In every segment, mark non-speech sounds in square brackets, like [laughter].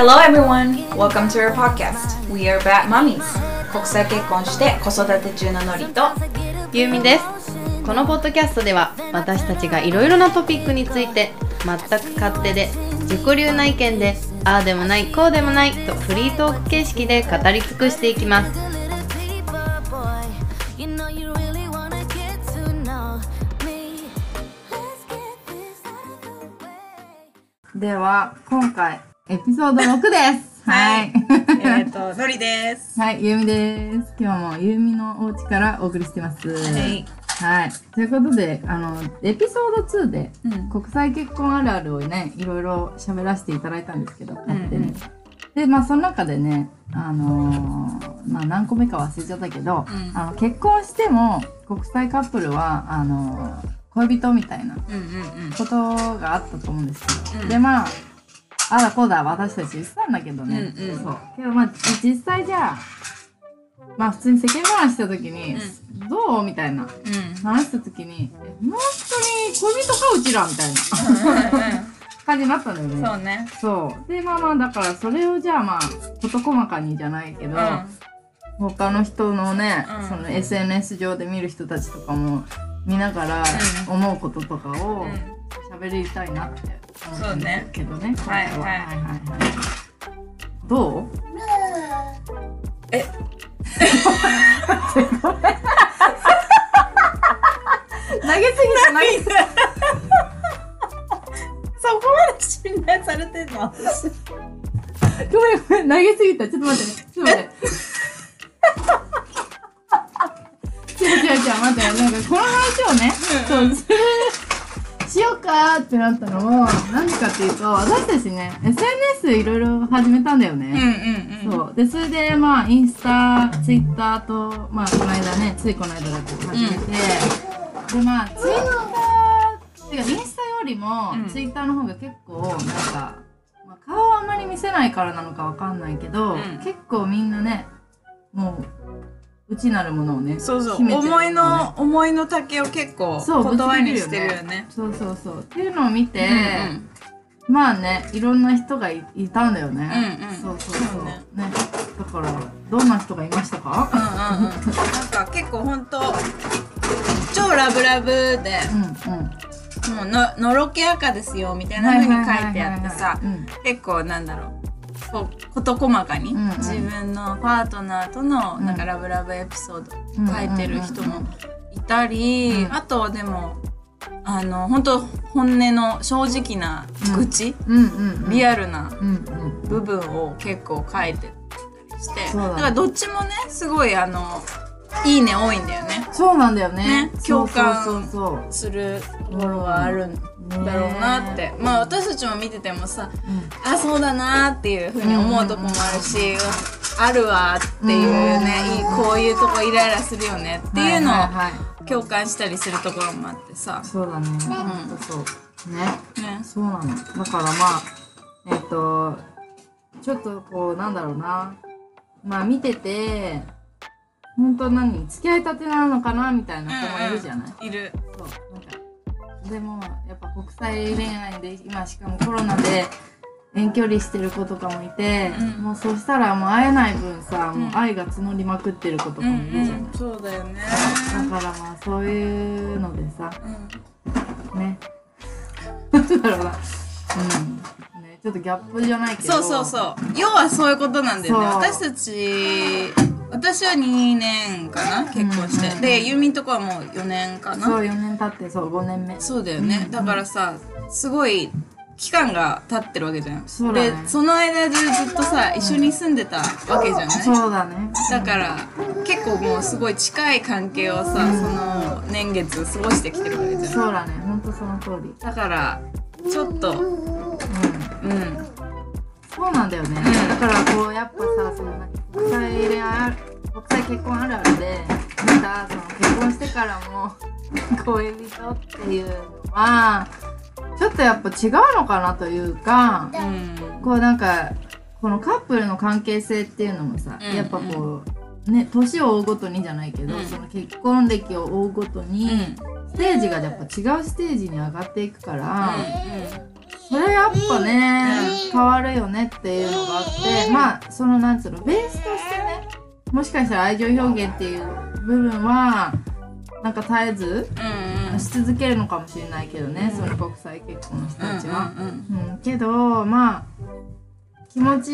Hello everyone! Welcome to our podcast. We are Bat Mummies. 国際結婚して子育て中のノリとゆうみですこのポッドキャストでは私たちがいろいろなトピックについて全く勝手で自己流な意見でああでもないこうでもないとフリートーク形式で語り尽くしていきますでは今回エピソード6です。はい。えっとノリです。はいゆうみです。今日もゆうみのお家からお送りしてます。はい。はい。ということであのエピソード2でうん。国際結婚あるあるをねいろいろ喋らせていただいたんですけど勝手に、うん。うんでまあその中でねあのーまあ何個目か忘れちゃったけど、うん。あの結婚しても国際カップルはあのー恋人みたいな。ことがあったと思うんですけど、うん。でまああだこうだ私たち言ってたんだけどね、うんうん。そう。けどまあ実際じゃあまあ普通に世間話した時に、どう？みたいな。話した時にえ本当に恋人かうちら？みたいな。感じになったんだよね。そうね。そう。でまあまあだからそれをじゃあまあ事細かにじゃないけど、他の人のね、うん。その SNS 上で見る人たちとかも見ながらう思うこととかをうん。喋りたいなって思そううんね。けどね。はいは。いはいはいはい。どう？え。投げすぎた投げすぎそこまで信頼されてんの？ごめんごめん投げすぎた。ちょっと待ってね。ちょっと待って。違う違う違う待って。なんかこの話をね、そうするしようかってなったのも何でかっていうと私たちね SNS いろいろ始めたんだようんね。うんうん。そうでそれでまあインスタツイッターとまあこの間ねついこの間だけど始めて、でまあツイッターっていうかインスタよりもうんツイッターの方が結構なんか、まあ、顔はあんまり見せないからなのかわかんないけど、うん結構みんなねもう内なるものをねそうそう。秘めてる思いもの思いの丈を結構言葉にしてるよね。そうそうそう。っていうのを見て、うんまあねいろんな人がいいたんだよね、うんうん。そうそうそう。ね。ね。だからどんな人がいましたか？うんうん。うん。なんか結構ほんと超ラブラブでうんうん。もうののろけ赤ですよみたいな風に書いてあってさうん。結構なんだろうこう事細かにうんうん。自分のパートナーとのうん。なんかラブラブエピソードうん書いてる人もいたりうん。あとはでもあの本当本音の正直な愚痴うんうんうん。リアルな部分を結構書いてたりしてだからどっちもねすごいあのいいね多いんだよね。そうなんだよね。ね共感するところがあるんだろうなって、まあ私たちも見ててもさあそうだなっていうふうに思うとこもあるし、あるわっていうね、いいこういうとこイライラするよねっていうのを共感したりするところもあってさ、そうだね、ほん。とそう。ね。ね、そうなの。だからまあえっ、とちょっとこうなんだろうな。まあ見てて本当何？付き合いたてなのかな？みたいな子もいるじゃない、いる。そう。なんかでもやっぱ国際恋愛で今しかもコロナで遠距離してる子とかもいて、うん。もうそしたらもう会えない分さ、もう愛が募りまくってる子とかうんもいるじゃない、うんそうだよね。だからまあそういうのでさうん。ね。なんだろうな。うん。ねちょっとギャップじゃないけど。そうそうそう。要はそういうことなんだよね。私たち私は2年かな結婚して、うん。うんでユーミンとこはもう4年かな。そう4年経ってそう5年目。そうだよね、うんだからさすごい期間が経ってるわけじゃん。そね。でその間中ずっとさ一緒に住んでたわけじゃない、そうだね。だから結構もうすごい近い関係をさ、その年月過ごしてきてるわけじゃん。そうだね。ほんとその通り。だからちょっとうん。うんそうなんだよね。だからこうやっぱさその何国際恋愛国際結婚あるあるで見たその結婚してからも恋人っていうのはちょっとやっぱ違うのかなというかうん。こうなんかこのカップルの関係性っていうのもさ、うんやっぱこうね年を追うごとにじゃないけど、うん。その結婚歴を追うごとに、うん。ステージがやっぱ違うステージに上がっていくから、それやっぱね、変わるよねっていうのがあってまあそのなんつうのベースとしてねもしかしたら愛情表現っていう部分はなんか絶えずうんし続けるのかもしれないけどね、その国際結婚の人たちは。うんけどまあ気持ち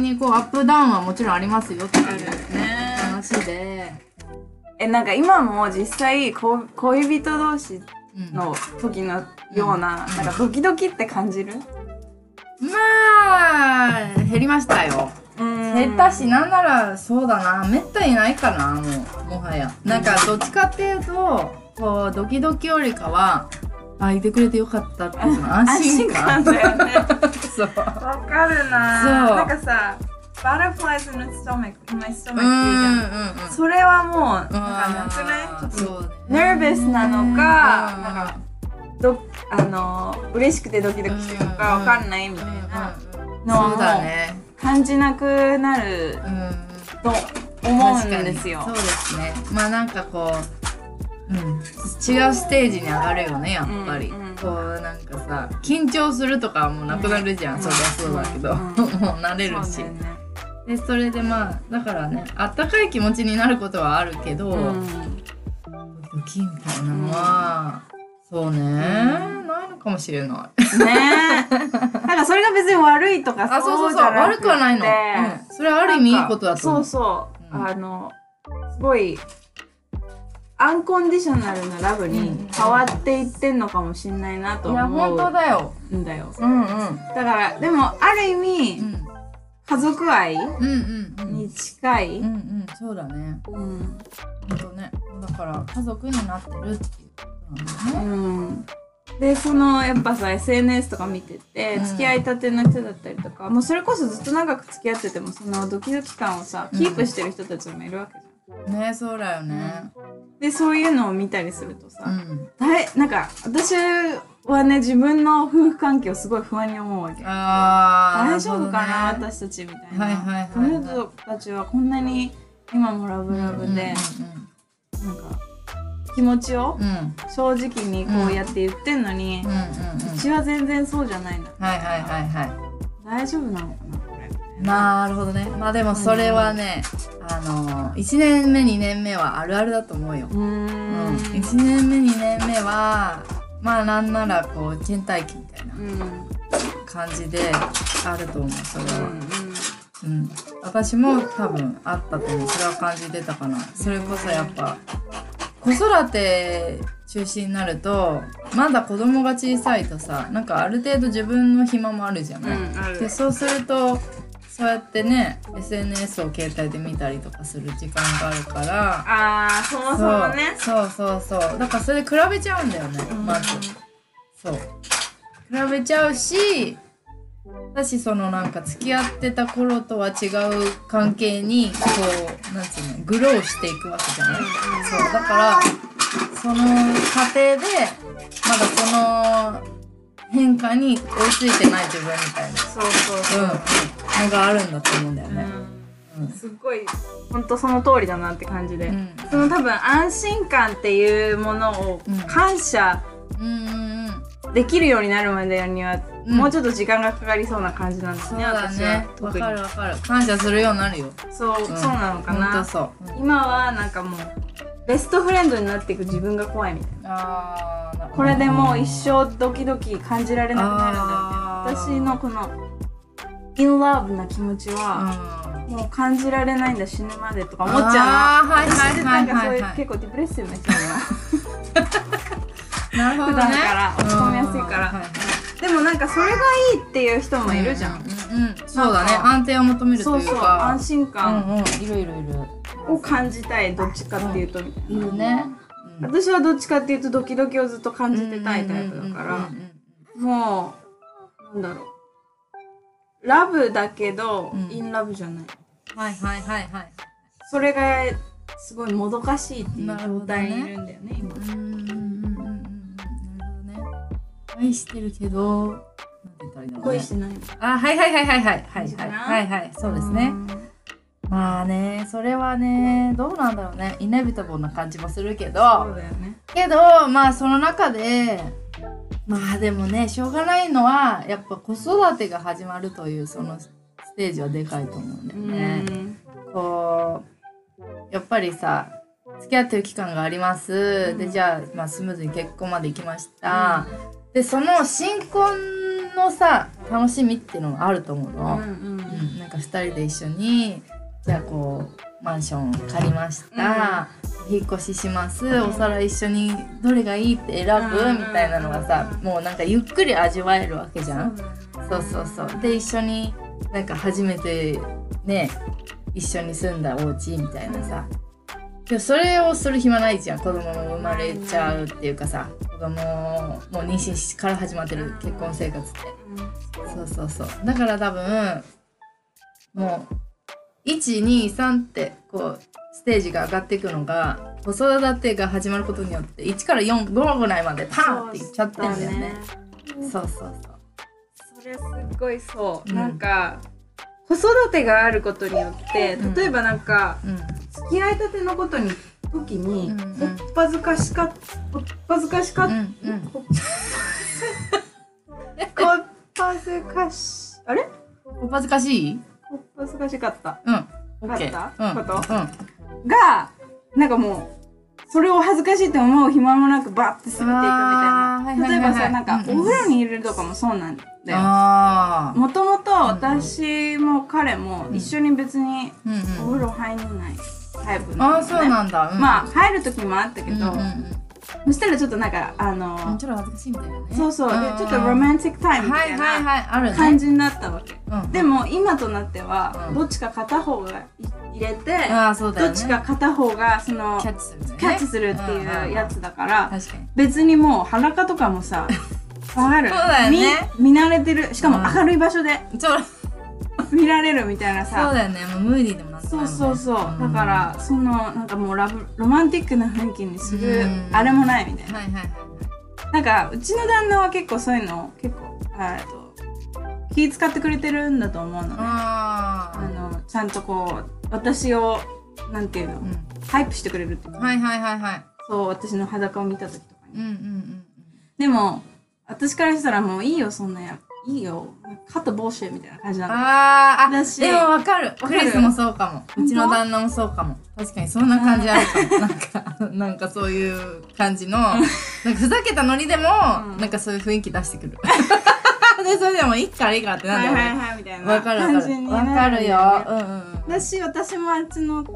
にこうアップダウンはもちろんありますよっていうね話で、えなんか今も実際こ恋人同士うんの時のような,、なんかドキドキって感じる？まあ減りましたよ。うん。減ったしなんならそうだな。めったにないかなもう。もはや。なんかどっちかっていうとこうドキドキよりかはあいてくれてよかったっていうその安心感。だよね。[laughs] そう。わかるな。そう。なんかさ butterflies in the stomach in my stomach って言うじゃん、うんうんうん。それはもうなんかあなくない？ーちょっとそうね nervous なのかうん。なんかどあの嬉しくてドキドキしてるのかわかんないみたいなのはそうだね。感じなくなるうん。と思うんですよ。そうですね。まあなんかこう、うん、違うステージに上がるよねやっぱり、うんうん。こうなんかさ緊張するとかはもうなくなるじゃん、そりゃそうだけど、うん。もう慣れるし。そね。でそれでまあだからねあったかい気持ちになることはあるけど、うんドキみたいな。のは、そうね、ないのかもしれない。ね。えなんかそれが別に悪いとかあそうそうそう。悪くはないの、うん、それはある意味いいことだと思う。そうそう、うん。あのすごいアンコンディショナルなラブにうん。変わっていってんのかもしんないなといや本思当だよ。うんだよ。うんうん。だからでもある意味、うん家族愛？うんうんうん。に近い、うんうん。そうだね。うん。ほんとね。だから家族になってるっていうことなんだね。うん。でそのやっぱさ SNS とか見ててうん。付き合いたての人だったりとか、もうそれこそずっと長く付き合っててもそのドキドキ感をさキープしてる人たちもいるわけじゃん。ねそうだよね。でそういうのを見たりするとさ、うん。だいなんか私はね自分の夫婦関係をすごい不安に思うわけ。大丈夫かなね私たちみたいな。はいはいはいはいこの人たちはこんなに今もラブラブで、なんか気持ちをうんうんうん正直にこうやって言ってんのに、うんうんうんうちは全然そうじゃないの。はいはいはいはい大丈夫なのかなこれ。なるほどねまあでもそれはね、あの1年目2年目はあるあるだと思うよ、うん。1年目2年目はまあなんならこう倦怠期みたいなうん。感じであると思うそれは、うん。うん、私も多分あったと思うそれは感じてたかなそれこそやっぱ子育て中心になるとまだ子供が小さいとさなんかある程度自分の暇もあるじゃない、うん。でそうするとそうやってね SNS を携帯で見たりとかする時間があるから。ああ、そもそもね。そうそうそう。そうだからそれで比べちゃうんだよね、まず。そう。比べちゃうし私そのなんか付き合ってた頃とは違う関係にこうなんつうのグローしていくわけじゃない、そうだからその過程でまだその変化に追いついてない自分みたいな、そうそうそう。うん、のがあるんだと思うんだよね。うん。すっごい本当その通りだなって感じで、うん。その多分安心感っていうものをうん。感謝できるようになるまでには、うん。もうちょっと時間がかかりそうな感じなんですねそうだ私はね。わ特に。かるわかる。感謝するようになるよ。そう、ん。そうなのかな。今はなんかもうベストフレンドになっていく自分が怖いみたいな。あーなこれでもう一生ドキドキ感じられなくなる。んだみた私のこの in love な気持ちは、うん。もう感じられないんだ死ぬまでとか思っちゃうの。はいはいはなんかそういはいはい。結構ディプレッシブな人な。[laughs] なるほどね。普段から落ち込みやすいから。うん。はいはいでもなんかそれがいいっていう人もいるじゃん、うんうんうん。そうだね。安定を求めるそうそうという。か。安心うん感うん。いるいるいる。を感じたいどっちかっていうと。みたいるね。うん。私はどっちかっていうとドキドキをずっと感じてたいタイプだから。うんうんうんうんもうなんだろう。ラブだけど、うん。インラブじゃない。はいはいはいはい。それがすごいもどかしいっていう状態にいるんだよね今愛してるけど。なんて言ったらいいんだろうね。恋してないのあ、はいはいはいはいはいはい。はいはいはい。そうですね。まあね、それはね、どうなんだろうね、イネビタブルな感じもするけそうど、だよね。けど、まあその中で、まあでもねしょうがないのはやっぱ子育てが始まるというそのステージはでかいと思うんだよね。こう。やっぱりさ付き合ってる期間があります、でじゃあ、まあ、スムーズに結婚まで行きました、でその新婚のさ楽しみっていうのがあると思うの、うんうんうん。なんか2人で一緒にじゃあこうマンション借りました、引っ越しします、お皿一緒にどれがいいって選ぶ、うんみたいなのがさもうなんかゆっくり味わえるわけじゃん。そうそうそう。で一緒になんか初めてね一緒に住んだお家みたいなさでもそれをする暇ないじゃん。子供も生まれちゃうっていうかさ子供もう妊娠から始まってる結婚生活って。そうそうそう。だから多分もう123ってこうステージが上がっていくのが子育てが始まることによって1から45ぐらいまでパーンっていっちゃってんだよね。そうそうそう。それすっごいそう、うん。なんか子育てがあることによってうん。例えばなんか、うん付き合いたてのことに時に、うんうん。おっぱずかしかおっぱずかしかっうんうん。おっぱずかしあれ？お恥ずかしい？おっぱずかしかった。うん。オッケあった？ー。うん。こと？うん。がなんかもうそれを恥ずかしいって思う暇もなくバッて滑っていくみたいな。はいはい例えばさなんかうんうんお風呂に入れるとかもそうなんだよ。もともと私も彼も一緒に別にうんうん。お風呂入んないタイプああ、なのねそうなんだ。うんまあ、入る時もあったけど、うんうんうん。そしたらちょっとなんかあの、うんちょっと恥ずかしいみたいなね。そうそうでんちょっとロマンティックタイムみはいたいな。感じになったわけ、うんでも今となってはうんどっちか片方がい入れて、ああ、そうだよね。どっちか片方がそのキャッチするね。キャッチするっていうやつだから。別にもう裸とかもさ [laughs] わかる？そうだよね見見慣れてるしかもうん明るい場所でちょ、見られるみたいなそうさだよね。もうムーディーでもなんとそうそうそう、だからそのなんかもうラブロマンティックな雰囲気にするうんあれもないみたいなはいはいはい。なんかうちの旦那は結構そういうの結構あえっと気使ってくれてるんだと思うのねああのちゃんとこう私をなんていうの、あ。ハイプしてくれるっていうか、はいはいはいはい。そう私の裸を見た時とかに、うんうんうん。でも私からしたらもういいよそんなやいいよカットボーシェみたいな感じなのあーあ、でもわかる。クリスもそうかも。当？うちの旦那もそうかも。確かにそんな感じあるかも。なんか、[laughs] なんかそういう感じの、なんかふざけたノリでも、うんなんかそういう雰囲気出してくる。[laughs] で、それでもいいからいいからってなんだよね。はいはいはいみたいなわかるわかる。かなるよ。ねうんうん。だし私もあっちのか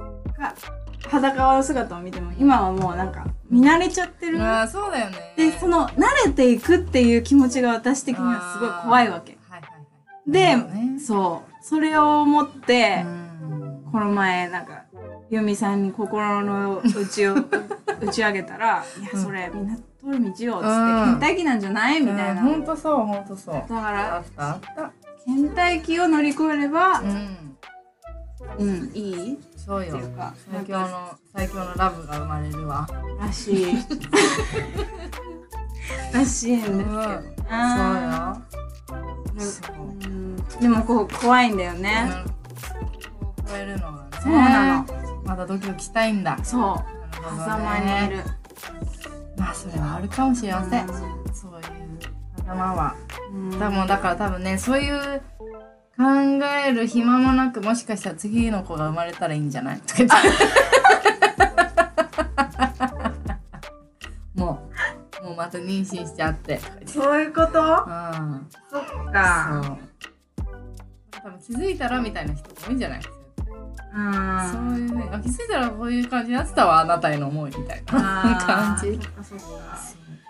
裸の姿を見ても今はもうなんか見慣れちゃってるああ、そうだよね。でその慣れていくっていう気持ちが私的にはすごい怖いわけはいはいはい。で、そうねそうそれを思って、うんこの前なんかユミさんに心の内を打ち上げたら「[laughs] いやそれみんな通る道よ」っつってうん「倦怠期なんじゃない?」みたいな、ほんとそう、ほんとそう。だかあら。倦怠期を乗り越えればうん。うんいい？そうよ。っていうか最強の最強のラブが生まれるわ。らしい。[laughs] らしいんですけど、そうよ。でもこう怖いんだよね、超えるのがねそうなの。まだドキドキしたいんだ。そう。狭間にいる、まあそれはあるかもしれません、うん。そういう頭は。うん。多分だから多分ねそういう考える暇もなくもしかしたら次の子が生まれたらいいんじゃない？とか言って。[laughs] もう。もうまた妊娠しちゃって。そういうこと？うん。そっか。そう。多分気づいたらみたいな人も多いんじゃないうん。そういうね。あ気づいたらこういう感じになってたわあなたへの思いみたいな感じ。そっかそっか。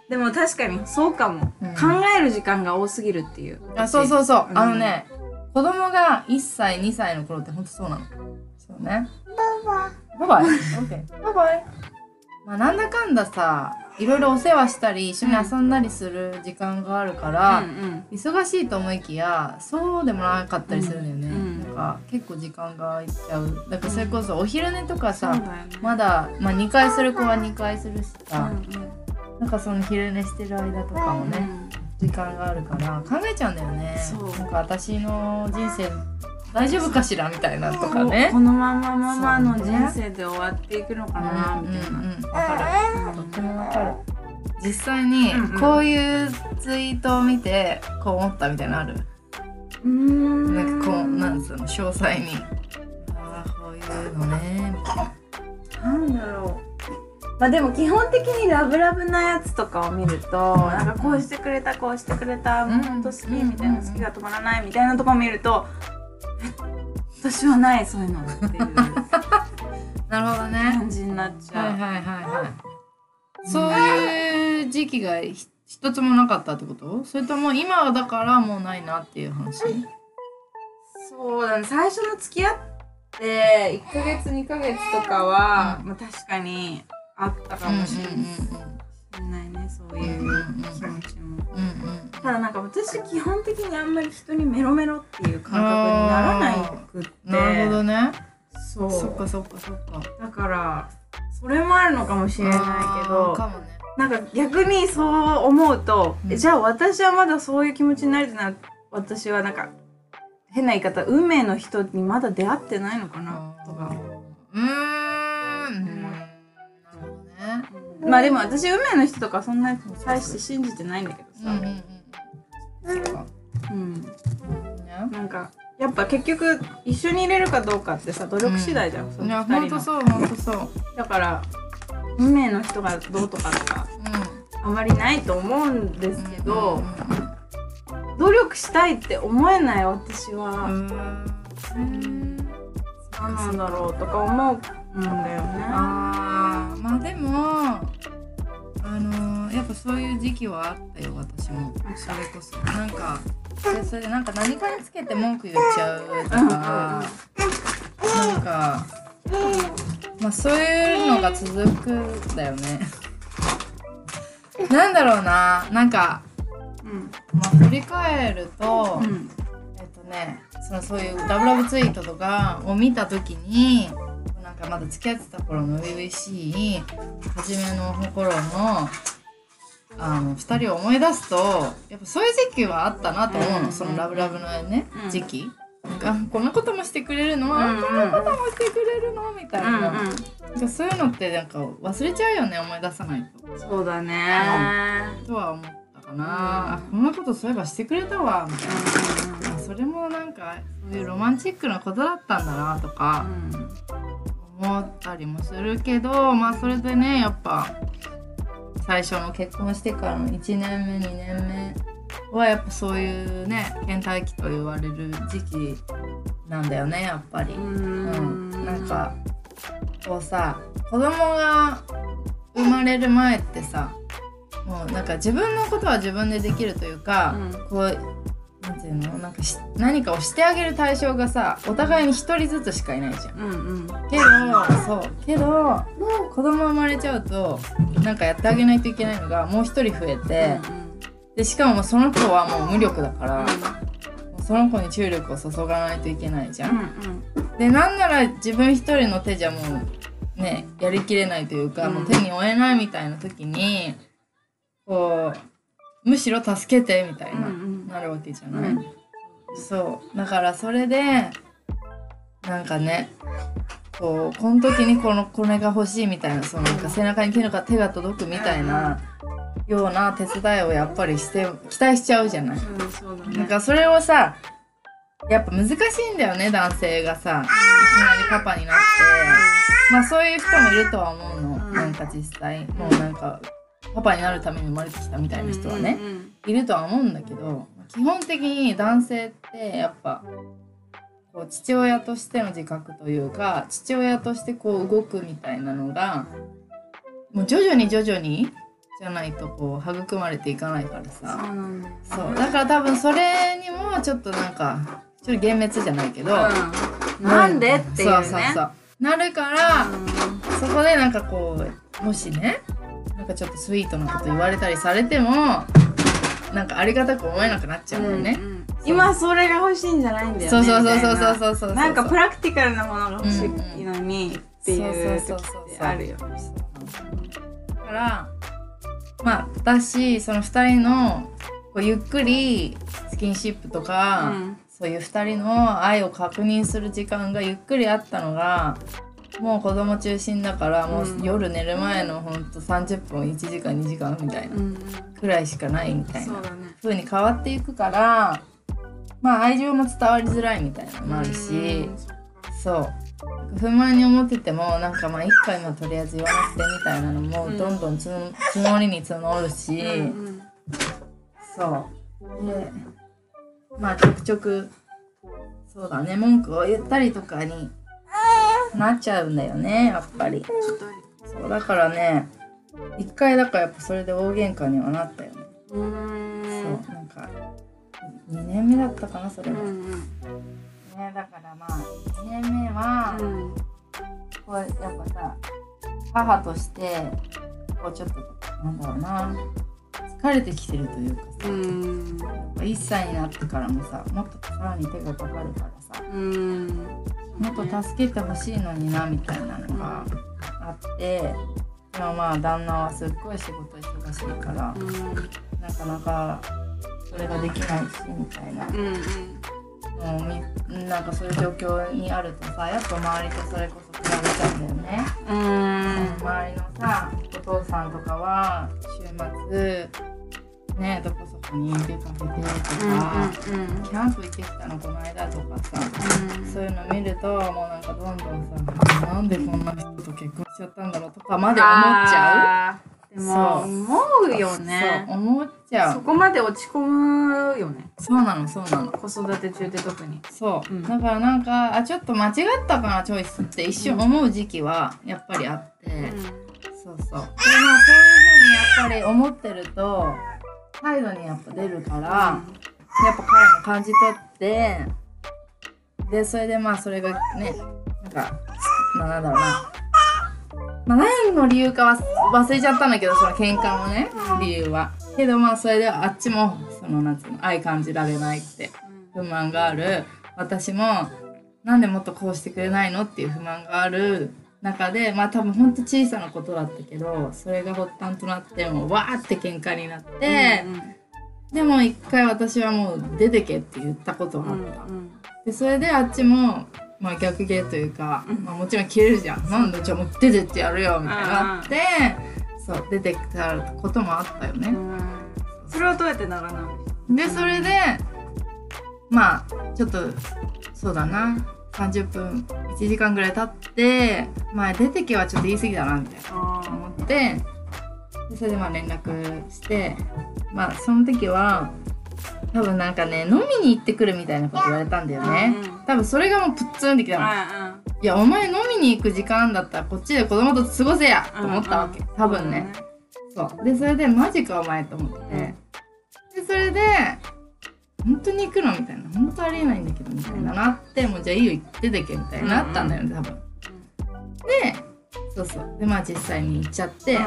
でも確かにそうかも、うん。考える時間が多すぎるっていう。あそうそうそう、うん。あのね子供が1歳2歳の頃ってほんとそうなの？そうね。バイバイ。OK バイバイ。まあなんだかんださいろいろお世話したり一緒に遊んだりする時間があるから、うんうん。忙しいと思いきやそうでもなかったりするんだよね、うんうん。なんか結構時間が空いちゃう。だからそれこそお昼寝とかさ、そうだよね。まだ、まあ、2回する子は2回するしさ、うんなんかその昼寝してる間とかもね、時間があるから考えちゃうんだよね。そう。なんか私の人生大丈夫かしらみたいなとかこねこのままママの人生で終わっていくのかなみたいな、うんうんかる。とってもわかる。実際にこういうツイートを見てこう思ったみたいなのある、うん。なんかこうなんつうの詳細に。ああこういうのねみたいな。なんだろうまあでも基本的にラブラブなやつとかを見るとなんかこうしてくれたこうしてくれたうん。ほんと好きみたいな好きが止まらないみたいなとこを見るとえ私はないそういうのっていう。[laughs] なるほどね。感じになっちゃう、はいはいはいはい。そういう時期がひ一つもなかったってこと？それとも今はだからもうないなっていう話？そうだね。最初の付き合って1ヶ月2ヶ月とかは、まあ、確かにあったかもしれないね、そういう気持ちも。ただなんか私基本的にあんまり人にメロメロっていう感覚にならないくって。なるほどね。そう。そっかそっかそっか。だからそれもあるのかもしれないけどかもね。なんか逆にそう思うと、うん。えじゃあ私はまだそういう気持ちになれてない私はなんか変な言い方運命の人にまだ出会ってないのかなとか。うーんまあでも私運命の人とかそんなに大して信じてないんだけどさ、うんなんかやっぱ結局一緒にいれるかどうかってさ努力次第じゃん、そいやの二人の。ほんとそうほんとそう。だから運命の人がどうとかとかあまりないと思うんですけど、努力したいって思えない私うはん。何なんだろうとか思うんだよね。あー。まあでもあのーやっぱそういう時期はあったよ私も。それこそ。なんかでそれでなんか何かにつけて文句言っちゃうとかなんかまあそういうのが続くんだよね。なんだろうな。なんか、うん。まあ、振り返ると、うん。えっとねそのそういうラブラブツイートとかを見た時にかまだ付き合ってた頃の初々しい初めの頃のあの2人を思い出すとやっぱそういう時期はあったなと思うの、うんそのラブラブのね、うん。時期。こんなこともしてくれるの、うんあこんなこともしてくれるの？みたいな,、うんなんかそういうのってなんか忘れちゃうよね思い出さないと。うんそうだね。とは思ったかな、あこんなことそういえばしてくれたわ。みたいな。あそれもなんかそういうロマンチックなことだったんだなとか思ったりもす。るけどまあそれでねやっぱ最初の結婚してからの1年目2年目はやっぱそういうね倦怠期と言われる時期なんだよねやっぱり。うん、なんかこうさ子供が生まれる前ってさもうなんか自分のことは自分でできるというか、うん。こうなんていうの？なんかし何かをしてあげる対象がさお互いに一人ずつしかいないじゃん。うんうん。けどそう。けど子供生まれちゃうとなんかやってあげないといけないのがもう一人増えて、でしかもその子はもう無力だから、その子に注力を注がないといけないじゃん。でなんなら自分一人の手じゃもうねやりきれないというか、うん。もう手に負えないみたいな時にこうむしろ助けてみたいな、うんうん。なるわけじゃない、そう。だからそれでなんかねこうこの時にこのこれが欲しいみたいなそのなんか背中に手が手が届くみたいなような手伝いをやっぱりして期待しちゃうじゃない？うんね。なんかそれをさやっぱ難しいんだよね男性がさ。いきなりパパになって。まあそういう人もいるとは思うの、うんなんか実際。もうなんかパパになるために生まれてきたみたいな人はね、うんうんいるとは思うんだけど基本的に男性ってやっぱこう父親としての自覚というか父親としてこう動くみたいなのがもう徐々に徐々にじゃないとこう育まれていかないからさ。そうだ。から多分それにもちょっとなんかちょっと幻滅じゃないけど、うん。なんでっていうね。そうそうそう。なるから、そこでなんかこうもしねかちょっとスイートなこと言われたりされてもなんかありがたく思えなくなっちゃうんだよね。うんうん。今それが欲しいんじゃないんだよねそうそうそうそうそうそうそうなんかプラクティカルなものが欲しいのにっていう時そうそうそうそうってあるよだからまあ私その2人のこうゆっくりスキンシップとか、うん。そういう2人の愛を確認する時間がゆっくりあったのがもう子供中心だからもう夜寝る前のほんと30分1時間2時間みたいなうん。くらいしかないみたいなそうに変わっていくからまあ愛情も伝わりづらいみたいなのもあるしそう。不満に思っててもなんかまあ一回もとりあえず言わなくてみたいなのもうん。どんどんつもりに募るし、そう。でまあちょくちょくそうだね文句を言ったりとかになっちゃうんだよねやっぱり。そうだからね一回だからやっぱそれで大喧嘩にはなったよね、そうなんか2年目だったかなそれ。は、ねうんうん。だからまあ2年目は、うん。こうやっぱさ母としてこうちょっとなんだろうな疲れてきてるというかさ、うん。1歳になってからもさもっとさらに手がかかるからさ。うんもっと助けてほしいのになみたいなのがあってでもまあ旦那はすっごい仕事忙しいからなかなかそれができないしみたいな。もうみなんかそういう状況にあるとさやっぱ周りとそれこそ比べちゃうんだよね。うん。周りのさお父さんとかは週末ねどこそこに出かけてとか、うんキャンプ行ってきたのこの間とかさそういうの見るともうなんかどんどんさなんでこんな人と結婚しちゃったんだろうとかまで思っちゃゃうでもそう。思うよう、ね。そう思っちゃそうこまで落ち込むよね。そうなのそうなの。子育て中って特に。そう、うん。だからなんかあちょっと間違ったかなチョイスって一瞬思う時期はやっぱりあって、そうそう。でまあそういうふうにやっぱり思ってると態度にやっぱ出るから、やっぱ彼も感じ取ってでそれでまあそれがねなんかなんだろうな。まあ何の理由かは忘れちゃったんだけどその喧嘩のね理由は。けどまあそれであっちもそのなんつうの愛感じられないって不満がある。私もなんでもっとこうしてくれないのっていう不満がある。中でまあ多分ほんと小さなことだったけどそれが発端となってもうわーって喧嘩になって、でも一回私はもう出てけって言ったことがあった、でそれであっちも、まあ、逆ゲーというか、まあ、もちろん切れるじゃん、なんでじゃあもう出てってやるよみたいになって、そう出てきたこともあったよね、それはどうやってならないでそれでまあちょっとそうだな30分1時間ぐらい経ってまあ出てけはちょっと言い過ぎだなみたいな。思ってでそれでまあ連絡してまあその時は多分なんかね飲みに行ってくるみたいなこと言われたんだよね、うんうん。多分それがもうプッツンってきたの、いやお前飲みに行く時間だったらこっちで子供と過ごせやと思ったわけ、多分ね、そうでそれでマジかお前と思って、でそれで本当に行くのみたいな。本当ありえないんだけどみたいななって、もうじゃあいいよ出てけみたいになったんだよね多分、でそうそう。でまあ実際に行っちゃって、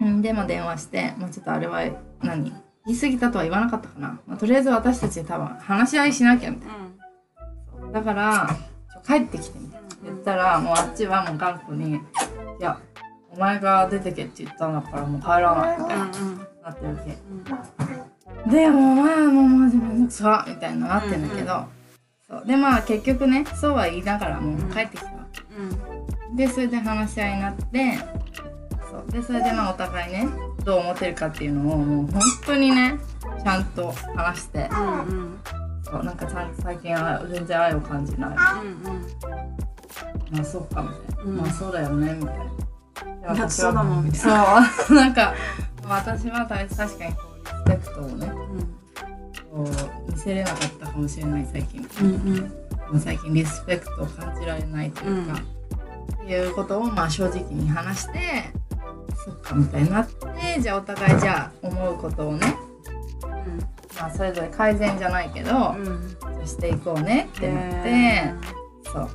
うん、でも電話して、まあ、ちょっとあれは何？言い過ぎたとは言わなかったかな、まあ、とりあえず私たちで多分話し合いしなきゃみたいな。だからちょ帰ってきてみたいな。言ったらもうあっちはもう頑固に「いやお前が出てけって言ったんだからもう帰らない」みたいな。なってるわけでもうお前はもうマジめんどくさみたいななってんだけど、そうでまあ結局ねそうは言いながらもう帰ってきた。わけでそれで話し合いになってそうでそれでまあお互いねどう思ってるかっていうのをもう本当にねちゃんと話して。そうなんかちゃんと最近は全然愛を感じない。まあそうかみたいな、うん。まあそうだよねみたいな。そうだもん。みたいなそうなんか私は確かにこうリスペクトをねこう見せれなかったかもしれない最近。もう最近リスペクトを感じられないというか、っていうことをまあ正直に話してそっかみたいになってじゃあお互いじゃあ思うことをね、まあ、それぞれ改善じゃないけど、じゃあしていこうねってなって、そう。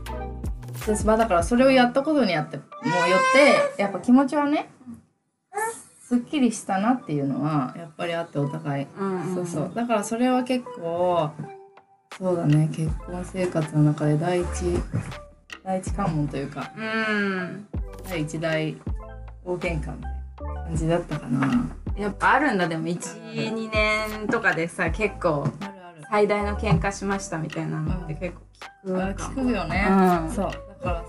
でまあだからそれをやったことによってもうよってやっぱ気持ちはねすっきりしたなっていうのはやっぱりあってお互い。そうそう。だからそれは結構そうだね。結婚生活の中で第一第一関門というか第一大大喧嘩みたいな感じだったかな。やっぱあるんだ。でも12年とかでさ結構最大の喧嘩しましたみたいなのって結構聞く聞くよね、うん。そう。だから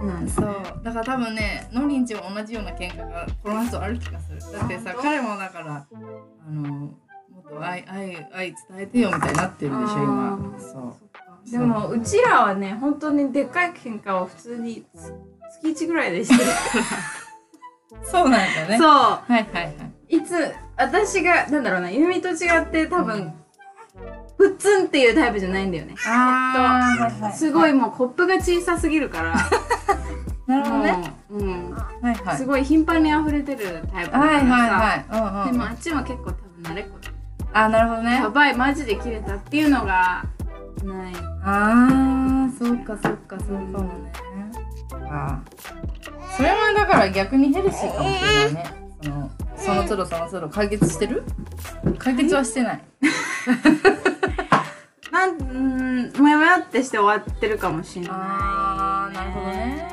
うなんだそう。だから多分ねノリンチも同じような喧嘩がこの後ある気がする。だってさ彼もだからあのもっと愛愛愛伝えてよみたいになってるでしょ今。そう。でもう。ちらはね本当にでっかい喧嘩を普通につ月1ぐらいでしてる。かそうなんだね。ら、そはいはいはい。ういつ私がなんだろうなゆみと違って多分プッツンっていうタイプじゃないんだよね。あーはいはい。すごいもうコップが小さすぎるから。[laughs] なるほどね。もう、うん、はいはい。すごい頻繁に溢れてるタイプだからさ、はいはいはい。うんうんでもあっちは結構多分慣れっこだあなるほどね。やばいマジで切れたっていうのがない。あーそうかそうかそうかもね。あー。それはだから逆にヘルシーかもしれないね。そのその都度その都度解決してる？解決はしてない [laughs] なんうんもやもやってして終わってるかもしれない。あーなるほどね。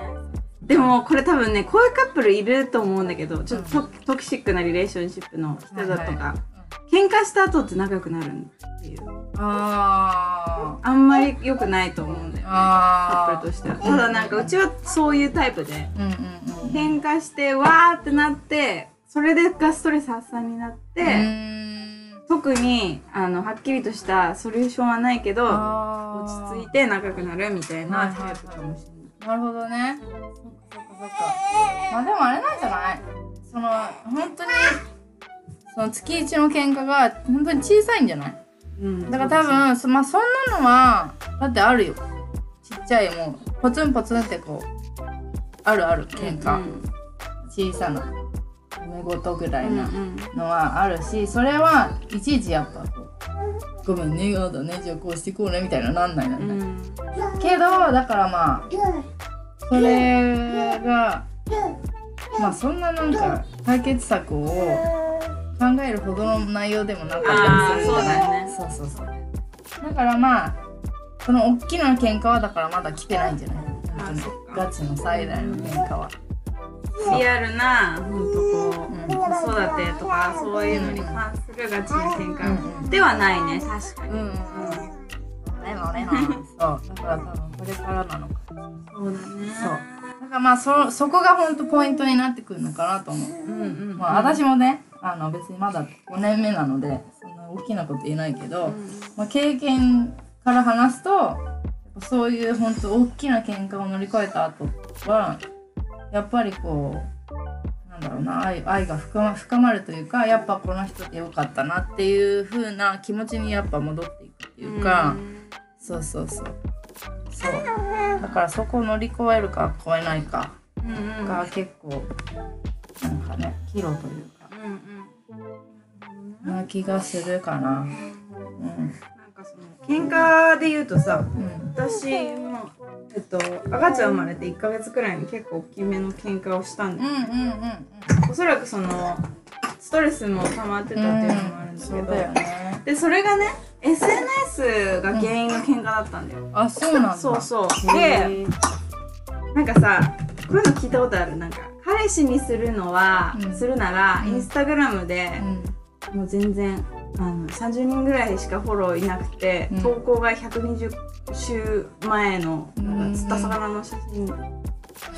でもこれ多分ねこういうカップルいると思うんだけどちょっとト,、トキシックなリレーションシップの人だとか、はい喧嘩した後って仲良くなるっていう。あー。あんまり良くないと思うんだよねカッあプルとしては。ただなんかうちはそういうタイプでうんうんうん喧嘩してわーってなってそれでがストレス発散になって、特にあのはっきりとしたソリューションはないけど落ち着いて仲良くなるみたいなタイプかもしれない。なるほどね。そっかそっかそっか。まあでもあれなんじゃない？その本当にその月一の喧嘩が本当に小さいんじゃない？うんだから多分そまあそんなのはだってあるよ。ちっちゃいもうポツンポツンってこうあるある喧嘩、小さな夢事ぐらいなのはあるしそれはいちいちやっぱこうごめんねやだねじゃあこうしてこうねみたいななんないなんない。けどだからまあそれがまあそんななんか解決策を考えるほどの内容でもなかったりするじゃない？ね。そうそうそう。だからまあその大きな喧嘩はだからまだ来てないんじゃない？ガチの最大の喧嘩はリアルなほん。とこう、うん子育てとかそういうのに関するガチな喧嘩ではないね。確かに、うん。うん。ねのねのそうだから多分これからなのかそうだねそうだからまあそそこが本当ポイントになってくるのかなと思ううん。うん。まあ、私もねあの別にまだ5年目なのでそん。な大きなこと言えないけど、まあ、経験から話すとやっぱそういう本当大きな喧嘩を乗り越えた後はやっぱりこうなんだろうな愛愛が深ま深まるというかやっぱこの人でよかったなっていう風な気持ちにやっぱ戻っていくっていうか、そうそうそうそうだからそこを乗り越えるか越えないかうんうんうんが結構なんかね岐路というか。な気がするかな。うん。なんかその喧嘩で言うとさうん。私もえっと赤ちゃん生まれて1ヶ月くらいに結構大きめの喧嘩をしたんでうんうんうんおそらくそのストレスも溜まってたっていうのもあるんだけど、そうだよね。でそれがね SNS が原因の喧嘩だったんだよ、あ、そうなんだ。そうそう。へでなんかさこういうの聞いたことある。なんか彼氏にするのは、うん。するなら、うん。インスタグラムでう、ん。もう全然あの30人ぐらいしかフォローいなくて、うん。投稿が120週前の釣った魚の写真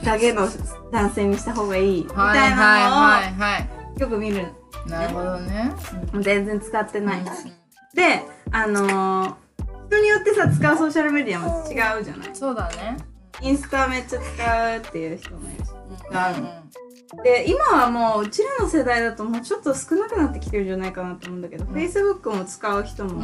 だけの男性にした方がいいみたはいなのをよく見る。い。なるほどね。全然使ってない、うん。であのー人によってさ使うソーシャルメディアも違うじゃない。そうだね。インスタめっちゃ使うっていう人もいるし。うんで今はもううちらの世代だともうちょっと少なくなってきてるんじゃないかなと思うんだけど、ん Facebook も使う人も。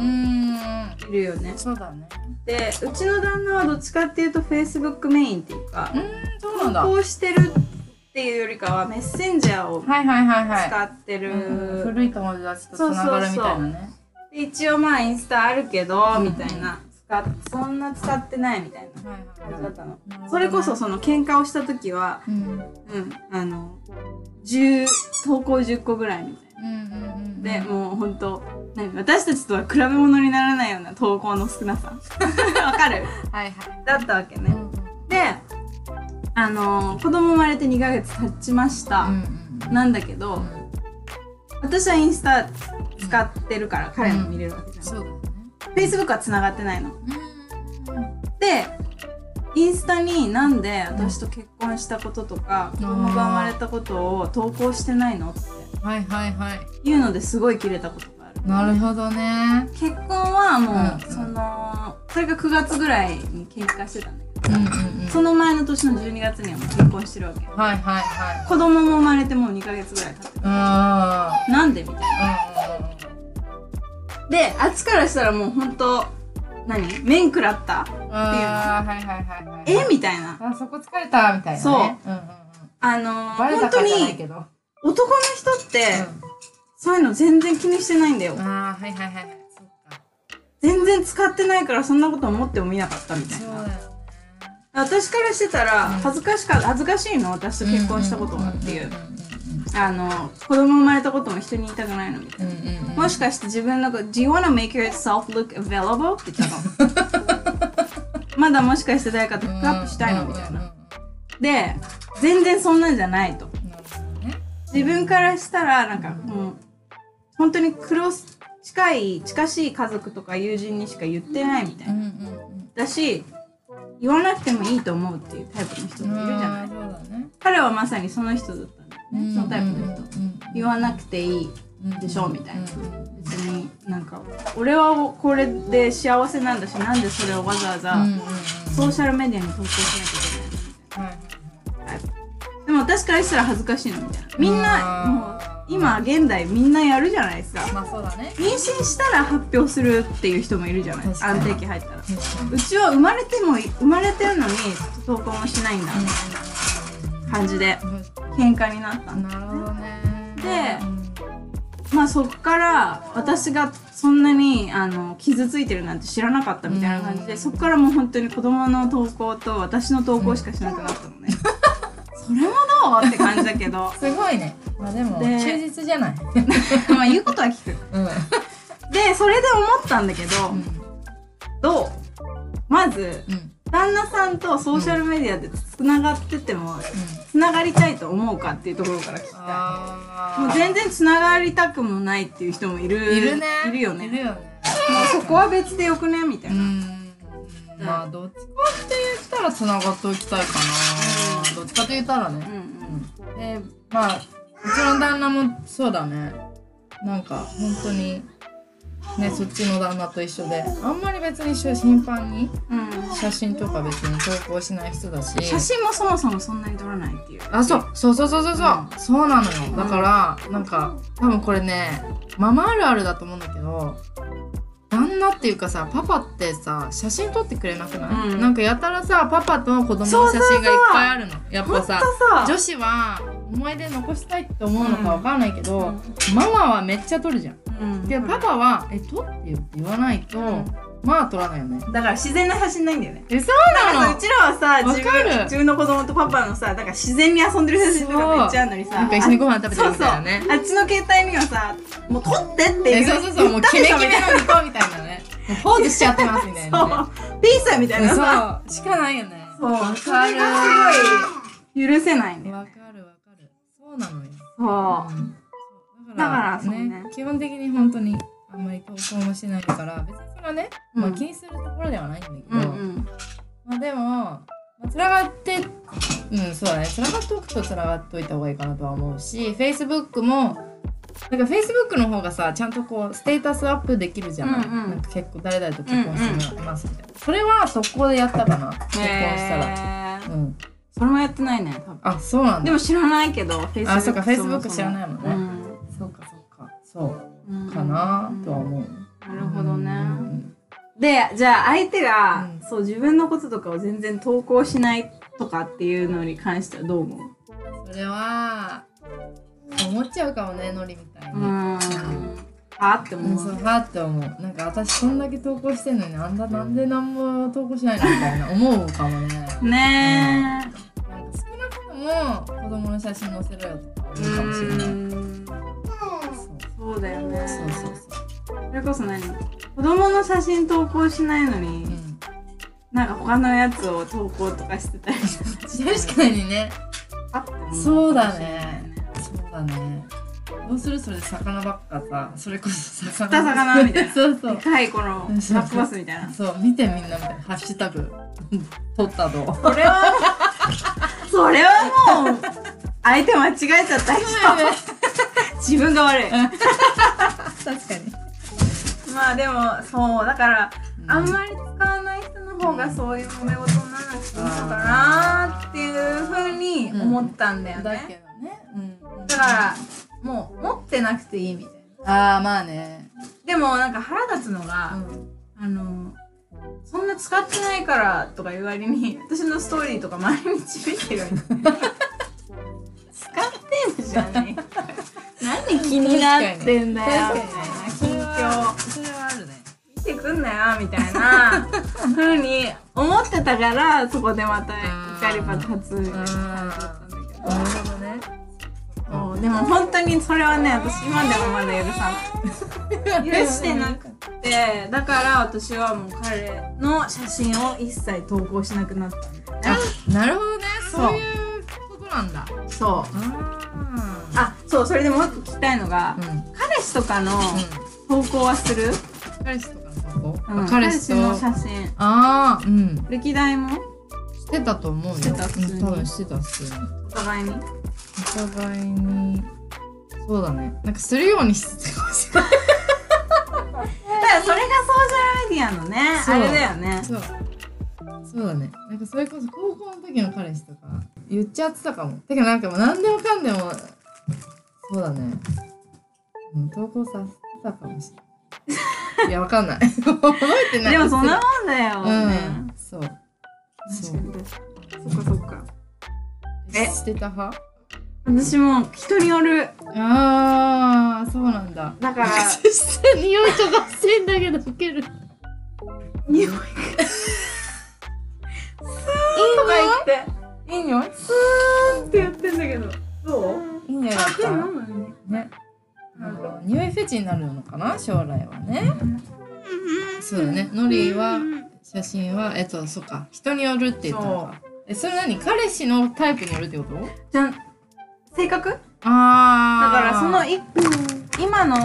いるよね、そうだね。でうちの旦那はどっちかっていうと Facebook メインっていうかうーん、そうなんだ。投稿してるっていうよりかはメッセンジャーをはいはいはいはい。使ってる、うん古い友達とつながるみたいなね。で一応まあインスタあるけど、うんみたいな使っそんな使ってないみたいなはい感じだったの、なるほどね。それこそその喧嘩をした時はうん。うんあの10投稿10個ぐらいみたいな。うんうんうん。で、もうほんと何私たちとは比べ物にならないような投稿の少なさ。[laughs] わかる？はいはい。だったわけね、うんであのー子供生まれて2ヶ月経ちました、うんなんだけど、私はインスタ使ってるから彼も見れるわけじゃん、そうだよね。Facebook は繋がってないの。うん。でインスタになんで私と結婚したこととか、子供が生まれたことを投稿してないのって。はいはいはい。いうのですごい切れたことがある。なるほどね。結婚はもう、うん。そのそれが9月ぐらいに喧嘩してたんだけど、うんうんうん。その前の年の12月にはもう結婚してるわけ。はいはいはい。子供も生まれてもう2ヶ月ぐらい経ってる。あなんでみたいな。ーであっちからしたらもうほんと何？面食らった？うんうんあーはいはいはいはい。え？みたいな。あそこ疲れたみたいなね。そう。うんうんうん。あのー本当に男の人って、そういうの全然気にしてないんだよ。うんああはいはいはい。そっか。全然使ってないからそんなこと思ってもみなかったみたいな。ね。私からしてたらうん恥ずかしか恥ずかしいの私と結婚したことがって。いううんあの子供生まれたことも人に言いたくないのみたいな。うんうんうん。もしかして自分のこと Do you wanna make yourself look available? って言ったの。[laughs] まだもしかして誰かとフックアップしたいのみたいな。で全然そんなんじゃないと。自分からしたらなんかもう本当にクロス近い近しい家族とか友人にしか言ってないみたいな。うんうんうん。だし言わなくてもいいと思うっていうタイプの人もいるじゃない。ね。彼はまさにその人だっねそのタイプの人。言わなくていいでしょ？みたいな。別になんか俺はこれで幸せなんだしなんでそれをわざわざソーシャルメディアに投稿しなきゃいけないの？みたい。なでも私からしたら恥ずかしいのみたいな。みんなうん。もう今現代みんなやるじゃないですか。まあそうだね。妊娠したら発表するっていう人もいるじゃない確かに。安定期入ったら。うちは生まれても生まれてるのに投稿もしないんだ感じで喧嘩になったんだ。なるほどね。でまあそっから私がそんなにあの傷ついてるなんて知らなかったみたいな感じで、うん。そっからもう本当に子供の投稿と私の投稿しかしなくなったのね、それもどう？って感じだけど。[laughs] すごいね。まあでもで忠実じゃない？[laughs] まあ言うことは聞く。うん。でそれで思ったんだけど、どう？まずうん旦那さんとソーシャルメディアでつながっててもつながりたいと思うかっていうところから聞きたい。あもう全然つながりたくもないっていう人もいるいるね。いるよね。いるよね。そこは別でよくねみたいうな、ん。まあどっちかって言ったらつながっておきたいかな。どっちかって言ったらね。うん。うん。でまあうちの旦那もそうだね。なんか本当にねそっちの旦那と一緒で。あんまり別に頻繁に？うん。写真とか別に投稿しない人だし。写真もそもそもそんなに撮らないっていう。あそう。そうそうそうそうそう、うそうなのよ。だからなんか多分これねママあるあるだと思うんだけど旦那っていうかさパパってさ写真撮ってくれなくない、うん。なんかやたらさパパと子供の写真がいっぱいあるの。やっぱさ女子は思い出残したいって思うのかわかんないけど、うん。ママはめっちゃ撮るじゃん。うん。けどパパは「え撮ってよ」って言わないと、ん。まあ撮らないよね。だから自然な写真ないんだよね。えそうなの？さうちらはさ自分自分の子供とパパのさだから自然に遊んでる写真とかめっちゃあるのにさなんか一緒にご飯食べてるみたいなね。そうそう。あっちの携帯にはさもう撮ってっていうえそうそうそう。もうキメキメのニコみたいなね。ポーズしちゃってますみたいなね。[laughs] ピースみたいなさ。そう。しかないよね。そう。わかる。すごい許せないね。わかるわかる。そうなのよ。そう。うん。だからそうね。基本的に本当にあんまり投稿もしないから別にそれはね、まあ、うん気にするところではないんだけど、うんうん。まあでも、まあ、つながってうんそうだね。つながっておくとつながっておいた方がいいかなとは思うし Facebook もなんか Facebook の方がさちゃんとこうステータスアップできるじゃない、うんうん。なんか結構誰々と結婚してますみたいな、それは速攻でやったかな結婚したら、うん。それもやってないね多分。あそうなんだ。でも知らないけど Facebook あそうか Facebook そもそも。知らないもんね。うんそうかなとは思う、なるほどね。うん。でじゃあ相手が、うん。そう自分のこととかを全然投稿しないとかっていうのに関してはどう思う？それは思っちゃうかもねノリみたいに、うん。あってう。ん、思そううはって思う。なんか私そんだけ投稿してんのにあんだなんで何も投稿しないのみたいな思うかもね。ねなんか少なくとも子供の写真載せろよとかえ思うかもしれない、うんそうそうだよね。そうそうそれこそ何？子供の写真投稿しないのに、そう、うん、なんか他のやつを投稿とかしてたり。して確かにね。あそうだね。そうだね。どうする？それで魚ばっかさ。それこそ魚。た魚みたいな。[laughs] そうそう。でかいこのブそう。ラックバスみたいな。そう見てみんなみたいな。ハッシュタグ。取ったどう？それは [laughs] それはもう相手間違えちゃった人自分が悪い。[laughs] 確かに。まあでもそうだから、あんまり使わない人の方がそういう揉め事にならなくていいのかなっていうふうに思ったんだよね、だけどね。うん。だからもう持ってなくていいみたいああまあね。なでもなんか腹立つのが、あのそんな使ってないからとか言う割に私のストーリーとか毎日見てる [laughs] 使ってんじゃね何気になってんだよ。みたいな近況それはあるね見てくんなよみたいなふうに思ってたからそこでまた怒り爆発したんだけどなるほどね。そうでも本当にそれはね私今でもまだ許さない許してなくてだから私はもう彼の写真を一切投稿しなくなったんだよね。なるほどね。そうそういうなんだ。そう。ああそうそれでもう一個聞きたいのが、うん。彼氏とかの投稿はする、彼氏とかのとこうん。彼氏と？の写真。ああうん。歴代も？してたと思うよ。してた普通に。うん多分してた普通に。お互いに？お互いにそうだね。なんかするようにしてたかもしれないだからそれがソーシャルメディアのねあれだよね。そうそうだね。なんかそれこそ高校の時の彼氏とか言っちゃってたかも。てかなんかもう何でもかんでもそうだね。うん投稿させてたかもしれない。[laughs] いやわかんない。覚えてない。でもそんなもんだようね、んそう。そう確かに。そっかそっか。えしてた派？私も人による。ああそうなんだ。だから。[laughs] 匂いとかしてんだけどウケる。匂い。がとか言っていい匂い？スーンってやってんだけどどう？いい匂いあでもたなんだろうねね匂いフェチになるのかな？将来はね。そうだね。ノリは写真はえっとそっか。人によるって言ったのか。えそれ何？彼氏のタイプによるってこと？じゃん。性格？だああからその一今の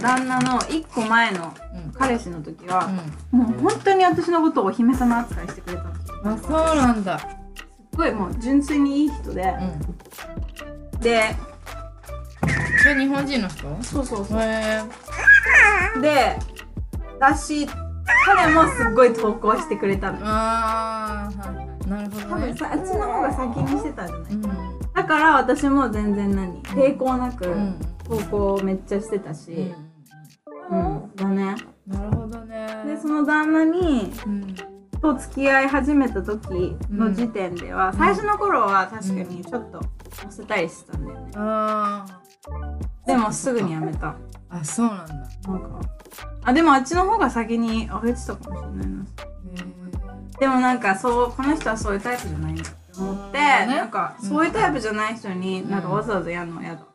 旦那の一個前のうん彼氏の時は、うもう本当に私のことをお姫様扱いしてくれたんですよんあそうなんだ。すっごいもう純粋にいい人で。う、ん。でそれ日本人の人？そうそうそう。でだし彼もすっごい投稿してくれたの。よああはいなるほ多どね。分さあっちの方が先にしてたんじゃない？うん。だから私も全然何？抵抗なくうん。投稿めっちゃしてたし。うん。うん、だね。なるほどね。でその旦那にうんと付き合い始めた時の時点では、最初の頃は確かにちょっと載せたりしてたんだよね。あでもすぐにやめた。ーあそうなんだ。なんか。あでもあっちの方が先に上げてたかもしれないな。でもなんかそうこの人はそういうタイプじゃないんだって思って、ね。なんかそういうタイプじゃない人になんかわざわざやるのは嫌だ、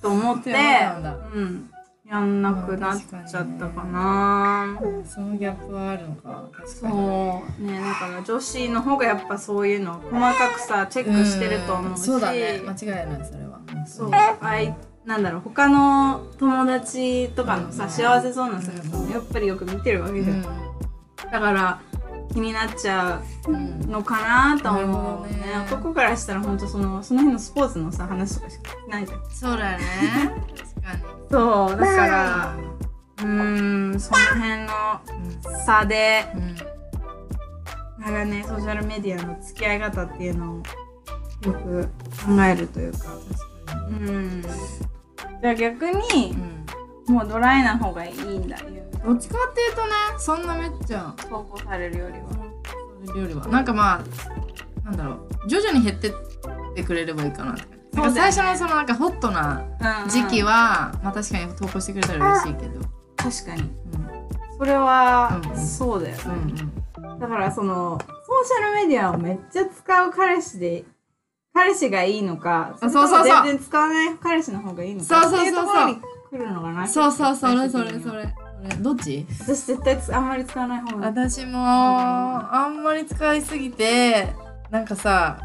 と思って [laughs] うんやんなくなっちゃったかな、そのギャップはあるのか。そにうねだから女子の方がやっぱそういうの細かくさチェックしてると思うし、ん。そうだね。間違いないそれは。そう。あいなんだろう他の友達とかのさ、幸せそうな姿もやっぱりよく見てるわけじゃん、だから気になっちゃうんうのかなと思うなるほどね。男からしたら本当そのその辺のスポーツのさ話とかしかないじゃん。そうだよね [laughs] そうだからうーんその辺の差でうんなんかねソーシャルメディアの付き合い方っていうのをよく考えるというかうん。じゃあ逆にうん。もうドライな方がいいんだどっちかっていうとねそんなめっちゃ投稿されるよりは。それよりは。なんかまあなんだろう。徐々に減ってってくれればいいかなって最初のそのなんかホットな時期はは、まあ確かに投稿してくれたら嬉しいけど。確かに。うん。それはうんそうだよね。うんだからそのソーシャルメディアをめっちゃ使う彼氏で彼氏がいいのかあそうそうそう。全然使わない彼氏の方がいいのかそうそうそうそう。っていうところに来るのかなそうそうそれそれそれ。どっち？私絶対つあんまり使わない方。がいい私もあんまり使いすぎてなんかさ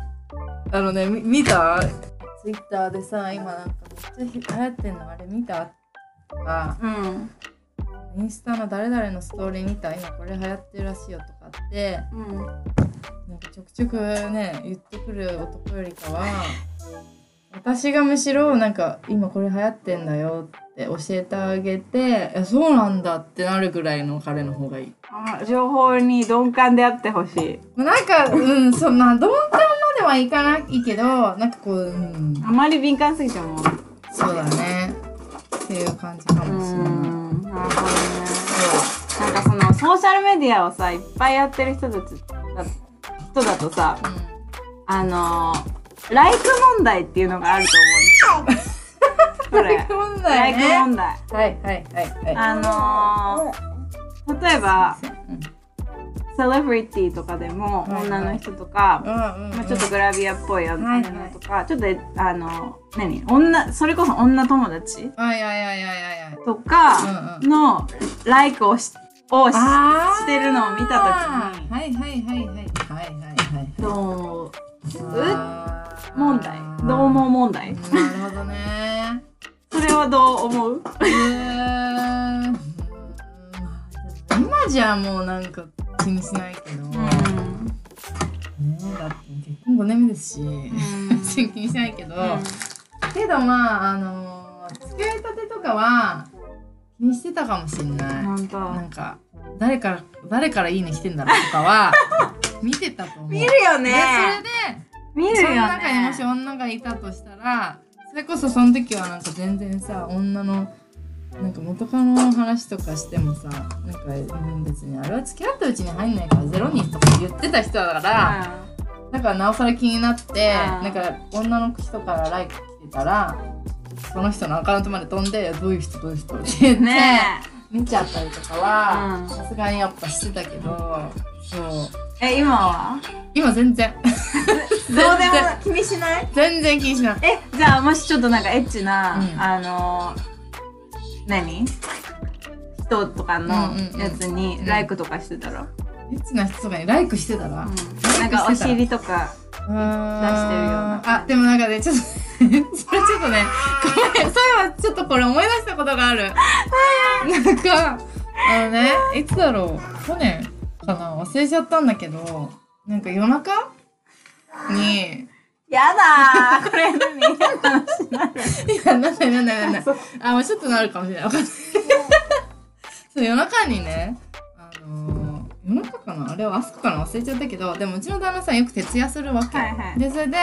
あのねみ見た？ツツイッターでさ今なんかめっちゃ流行ってんのあれ見た？とか。うん。インスタの誰々のストーリー見た？今これ流行ってるらしいよとかって。うん。なんかちょくちょくね言ってくる男よりかは私がむしろなんか今これ流行ってんだよって教えてあげてえそうなんだってなるぐらいの彼の方がいい。あ情報に鈍感であってほしい。なんかうんそんな鈍感まではいかないけどなんかこう、うん、あまり敏感すぎても。そうだね。っていう感じかもしれない。んなるほどね。なんかそのソーシャルメディアをさいっぱいやってる人たちだ人だとさあのライク問題っていうのがあると思うんですよ。[laughs] これ。問ライク題ね。問題。はいはいはいはい。あの例えばうんセレブリティとかでも女の人とか、まあ、ちょっとグラビアっぽいやつはいはい。とか、ちょっとあの何？女それこそ女友達？とかうんのライクをしをしてるのを見た時に。はいはいはいはいはい。はいはい。どう問題？どう思う問題？なるほどね。[laughs] それはどう思う？うーん。今じゃもうなんか気にしないけど、ねだって結婚5年目ですし、別に気にしないけど、けどまああの付き合いたてとかは気にしてたかもしんない。なんか誰から誰からいいねしてんだろうとかは [laughs] 見てたと思う。見るよね。でそれで見るよその中にもしね女がいたとしたらそれこそその時はなんか全然さ女のなんか元カノの話とかしてもさなんかうん別にあれは付き合ったうちに入んないからゼロ人とか言ってた人だから、だからなおさら気になって、うん。なんか女の人からライク来てたらその人のアカウントまで飛んでどういう人どういう人って言って、うんね見ちゃったりとかはうん。さすがにやっぱしてたけどそう。ええ今は？今全然。[laughs] どうでも気にしない？全然気にしない。えじゃあもしちょっとなんかエッチな、うん。あの何？人とかのやつにライクとかしてたら、エッチな人とかにライクしてたら、うん。なんかお尻とか出してるような。あでもなんかねちょっと [laughs] それちょっとねごめん。そういえばちょっとこれ思い出したことがある。なんかあのねいつだろう？去年かな？忘れちゃったんだけどなんか夜中にやだーこれ何嫌な話になる。いやなんだなんだなんだあもうちょっとなるかもしれない。わかんない。そう夜中にねあのー夜中かなあれは朝かな忘れちゃったけどでもうちの旦那さんよく徹夜するわけ、はいはい。でそれで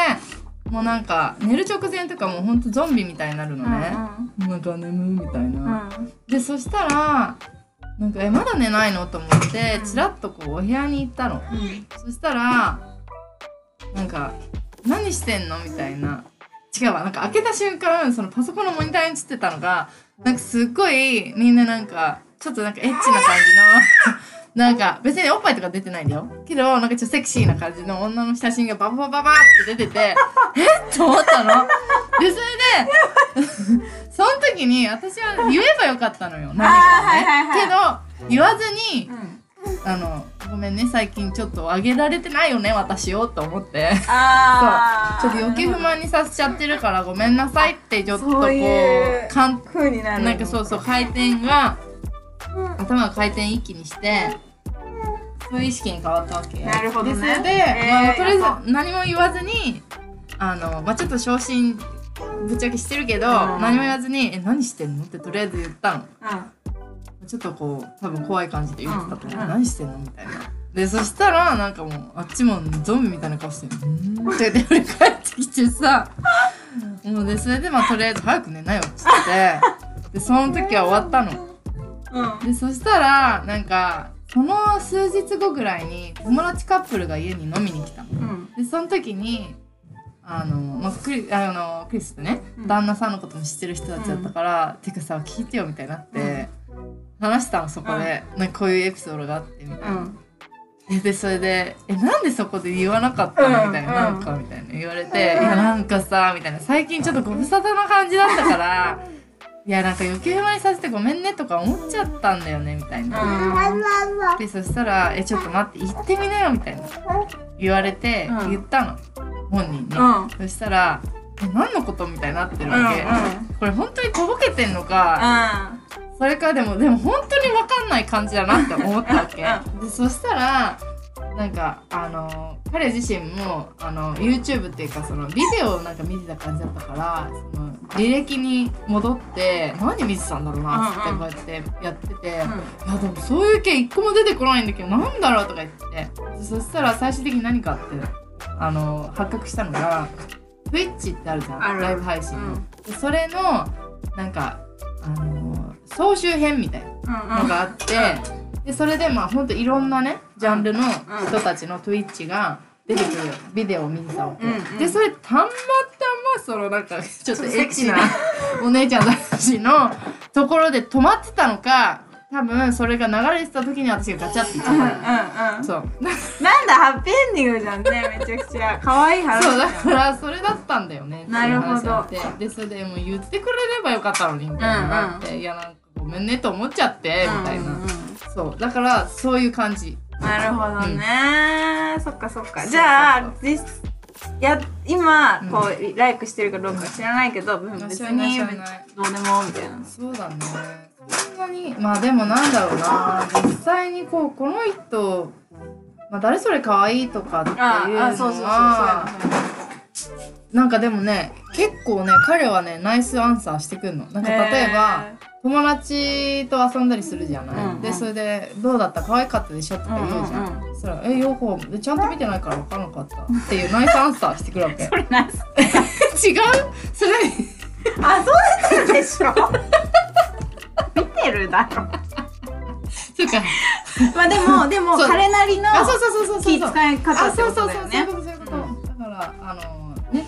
もうなんか寝る直前とかもうほんとゾンビみたいになるのね、なんか眠みたいな、うん。うんでそしたらなんかえまだ寝ないのと思ってチラッとこうお部屋に行ったの、そしたらなんか何してんの？みたいな。違うわ。なんか開けた瞬間そのパソコンのモニターに映ってたのがなんかすっごいみんななんかちょっとなんかエッチな感じの [laughs] なんか別におっぱいとか出てないんだよ。けどなんかちょっとセクシーな感じの女の写真がバババババって出ててえっと思ったのでそれでその時に私は言えばよかったのよ何かをはいはいはいけど言わずにうん [laughs] あのごめんね最近ちょっとあげられてないよね私をと思って。あちょっと余計不満にさせちゃってるからごめんなさいってちょっとこそうかん風になるなんかそうそう回転が頭が回転一気にしてそういう意識に変わったわけ。なるほどね。でそれで、えーまあ、とりあえず何も言わずにあの、まあ、ちょっと昇進ぶっちゃけしてるけど、うん。何も言わずに「え何してんの?」ってとりあえず言ったの。うんちょっとこう多分怖い感じで言ってたと思う、うん何してんのみたいな。でそしたらなんかもうあっちもゾンビみたいな顔して「うーん」って言って振り返ってきてさ。もうでそれでまあとりあえず早く寝なよっつって。でその時は終わったの。うん。でそしたらなんかその数日後ぐらいに友達カップルが家に飲みに来たの。うん。でその時にあの、まあ、クリあのクリスってね、うん。旦那さんのことも知ってる人たちだったから「てかさ聞いてよ」みたいになって、話したのそこで、なんかこういうエピソードがあってみたいな。うん。ででそれで「えなんでそこで言わなかったの?」みたいな「うん。なんか」みたいな言われて「いやなんかさ」みたいな。最近ちょっとご無沙汰な感じだったから「いやなんか余計不満にさせてごめんね」とか思っちゃったんだよねみたいな。でそしたら「えちょっと待って言ってみなよ」みたいな。言われてうん。言ったの。本人に。うん。そしたらえ何のことみたいになってるわけ、うんこれ本当にとぼけてんのか、うそれからでもでも本当に分かんない感じだなって思ったわけ。[laughs] うでそしたらなんかあの彼自身もあの YouTube っていうかそのビデオをなんか見てた感じだったからその履歴に戻って何見てたんだろうなってこうやってやってて、ん。いやでもそういう系一個も出てこないんだけどなんだろうとか言って。でそしたら最終的に何かってあの発覚したのが Twitch ってあるじゃん。ライブ配信の、うん。でそれのなんかあの総集編みたいなのがあって、でそれでまあほんといろんなねジャンルの人たちの Twitch が出てくるビデオを見てたわけ、うんうん。でそれたまたまそのなんかちょっとエッチなお姉ちゃんたちのところで止まってたのか多分それが流れてた時に私がガチャっていっちゃうんうんったの、うん。そう。なんだハッピーエンディングじゃんねめちゃくちゃ。可愛い話そうだからそれだったんだよね。[laughs] なるほど。でそれでもう言ってくれればよかったのにみたいななって、いやなんかごめんねと思っちゃってみたいな、うん。うんうんそう。だからそういう感じ。なるほどね、そっかそっか。じゃあ実や今うん。こう、ライクしてるかどうか知らないけど、うん。別にどうでもみたいな。そうだねそんなにまあでもなんだろうな実際にこうこの人、まあ、誰それ可愛いとかっていうのはなんかでもね結構ね彼はねナイスアンサーしてくんの。なんか例えば友達と遊んだりするじゃない、うんうん。でそれで「どうだった？可愛かったでしょ?」とか言うじゃん、うんうんそしたら「え両方でちゃんと見てないから分からなかった」っていうナイスアンサーしてくるわけ。[laughs] これナイス。[laughs] 違う？それあそうなんでしょ？見てるだろ。そうか。まあでも [laughs] でもそう。彼なりのあそうそうそうそうそう。気使い方あってそうそうそうそういう。ことだよねことそういうこと、だからあのね。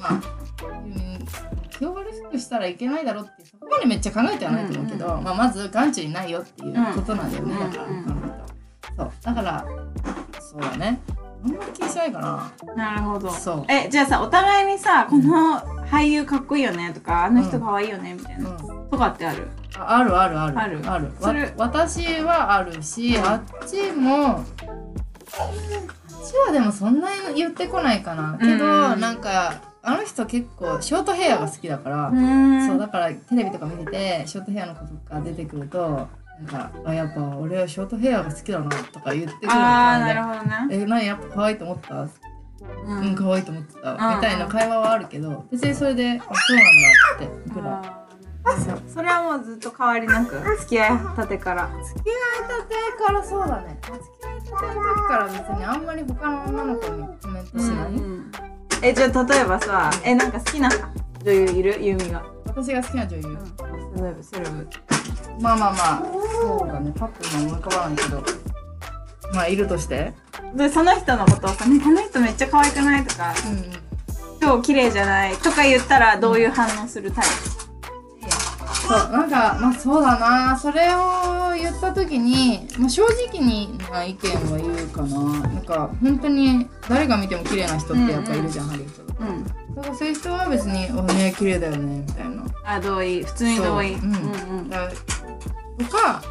まあうん。気を悪くしたらいけないだろうってそこまでめっちゃ考えてはないと思うけど、うんまあ、まず眼中にないよっていうことなんだよね、うんだから、うんあの人そうだからそうだねあんまり気にしないかな。なるほど。そう。えじゃあさお互いにさこの俳優かっこいいよねとかあの人かわいいよねみたいな、うん。とかってある？ああるあるある。ある？ある。それわ私はあるし、あっちもあっちはでもそんなに言ってこないかな。けど、うんなんかあの人結構ショートヘアが好きだから、ん。そうだからテレビとか見ててショートヘアのことが出てくるとなんかあやっぱ俺はショートヘアが好きだなとか言ってくるのああなでるほどね。え何やっぱ可愛いと思った？ううん可愛いと思ってた。うん。みたいな会話はあるけど別にそれであそうなんだってぐら。いあーそれはもうずっと変わりなく付き合いたてから。付き合いたてからそうだね。付き合いたての時から別にあんまり他の女の子にコメントしない、えじゃあ例えばさえなんか好きな女優いる？ユミが私が好きな女優、セレブセレブまあまあまあ。そうだね。パッと今思い浮かばないけど。まあいるとして。でその人のことをさ、ね「この人めっちゃ可愛くない?」とかうん「今日綺麗じゃない?」とか言ったらどういう反応するタイそうなんかまあそうだな。それを言った時に、まあ、正直にな意見は言うかな。なんか本当に誰が見ても綺麗な人ってやっぱいるじゃん、ハリウッド。うん。だからそういう人は別に「おね綺麗だよね」みたいな。あ同意。普通に同意。そう。うんうん。だからとか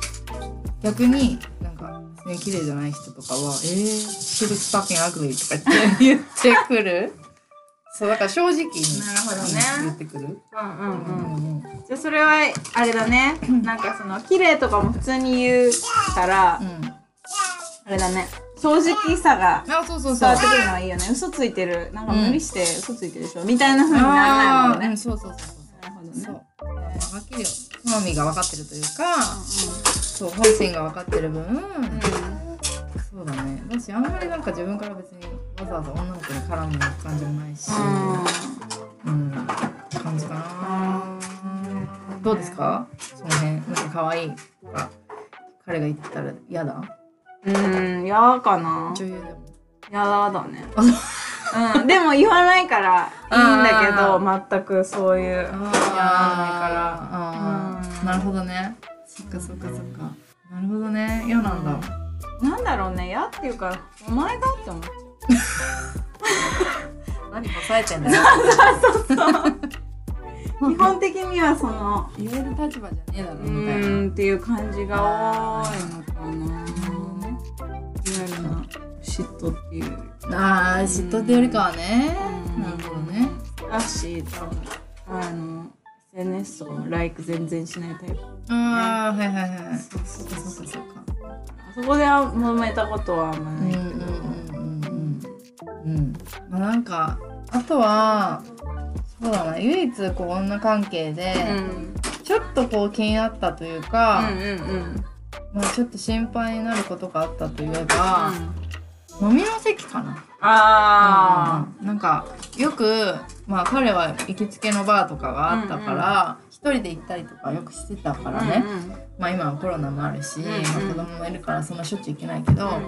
逆になんか普通に綺麗じゃない人とかは「えー、she looks fucking ugly」とか言って言ってくる。[laughs] そうだから正直になるほどね。言ってくる、うんうんううんんじゃあそれはあれだね。なんかその綺麗とかも普通に言うからうん、あれだね。正直さが伝わってくるのはいいよね。嘘ついてる。なんか無理して嘘ついてるでしょ。みたいな風にならないもんね。うそうそうそうなるほどね。そう、えーはっきり好みが分かってるというか、そう本心が分かってる分、そうだね。私あんまりなんか自分から別にわざわざ女の子に絡む感じもないし、うん、感じかな。どうですか？その辺、なんか可愛いとか、彼が言ってたら嫌だ？うんうん嫌かな。女優でも。嫌だね [laughs] うん。でも言わないからいいんだけど全くそういう。嫌なあいから。うん。なるほどね。そっかそっかそっか。なるほどね。嫌なんだ。なんだろうね。嫌っていうかお前がって思っちゃ [laughs] 何抑えてんだよ。う基本的にはその言える立場じゃねえだろうみたいな。っていう感じが多いのかな。リアルな嫉妬っていうより。ああ、嫉妬ってよりかはね。うん。なるほどね。そだし多分あの SNS とかも like 全然しないタイプ。ああはいはいはいそうそうそうそうかそうかそこで揉めたことはあんまないけど、うんうんうんうんうん。まあなんかあとはそうだな。唯一こう女関係で、うん。ちょっとこう気になったというか、うんうんうん。まあちょっと心配になることがあったといえば、飲みの席かな。あうん。なんかよくまあ彼は行きつけのバーとかがあったから一、人で行ったりとかよくしてたかあらね、まあ今はコロナもあるし、んうん。まあ子供もいるからそんなしょっちゅう行けないけど、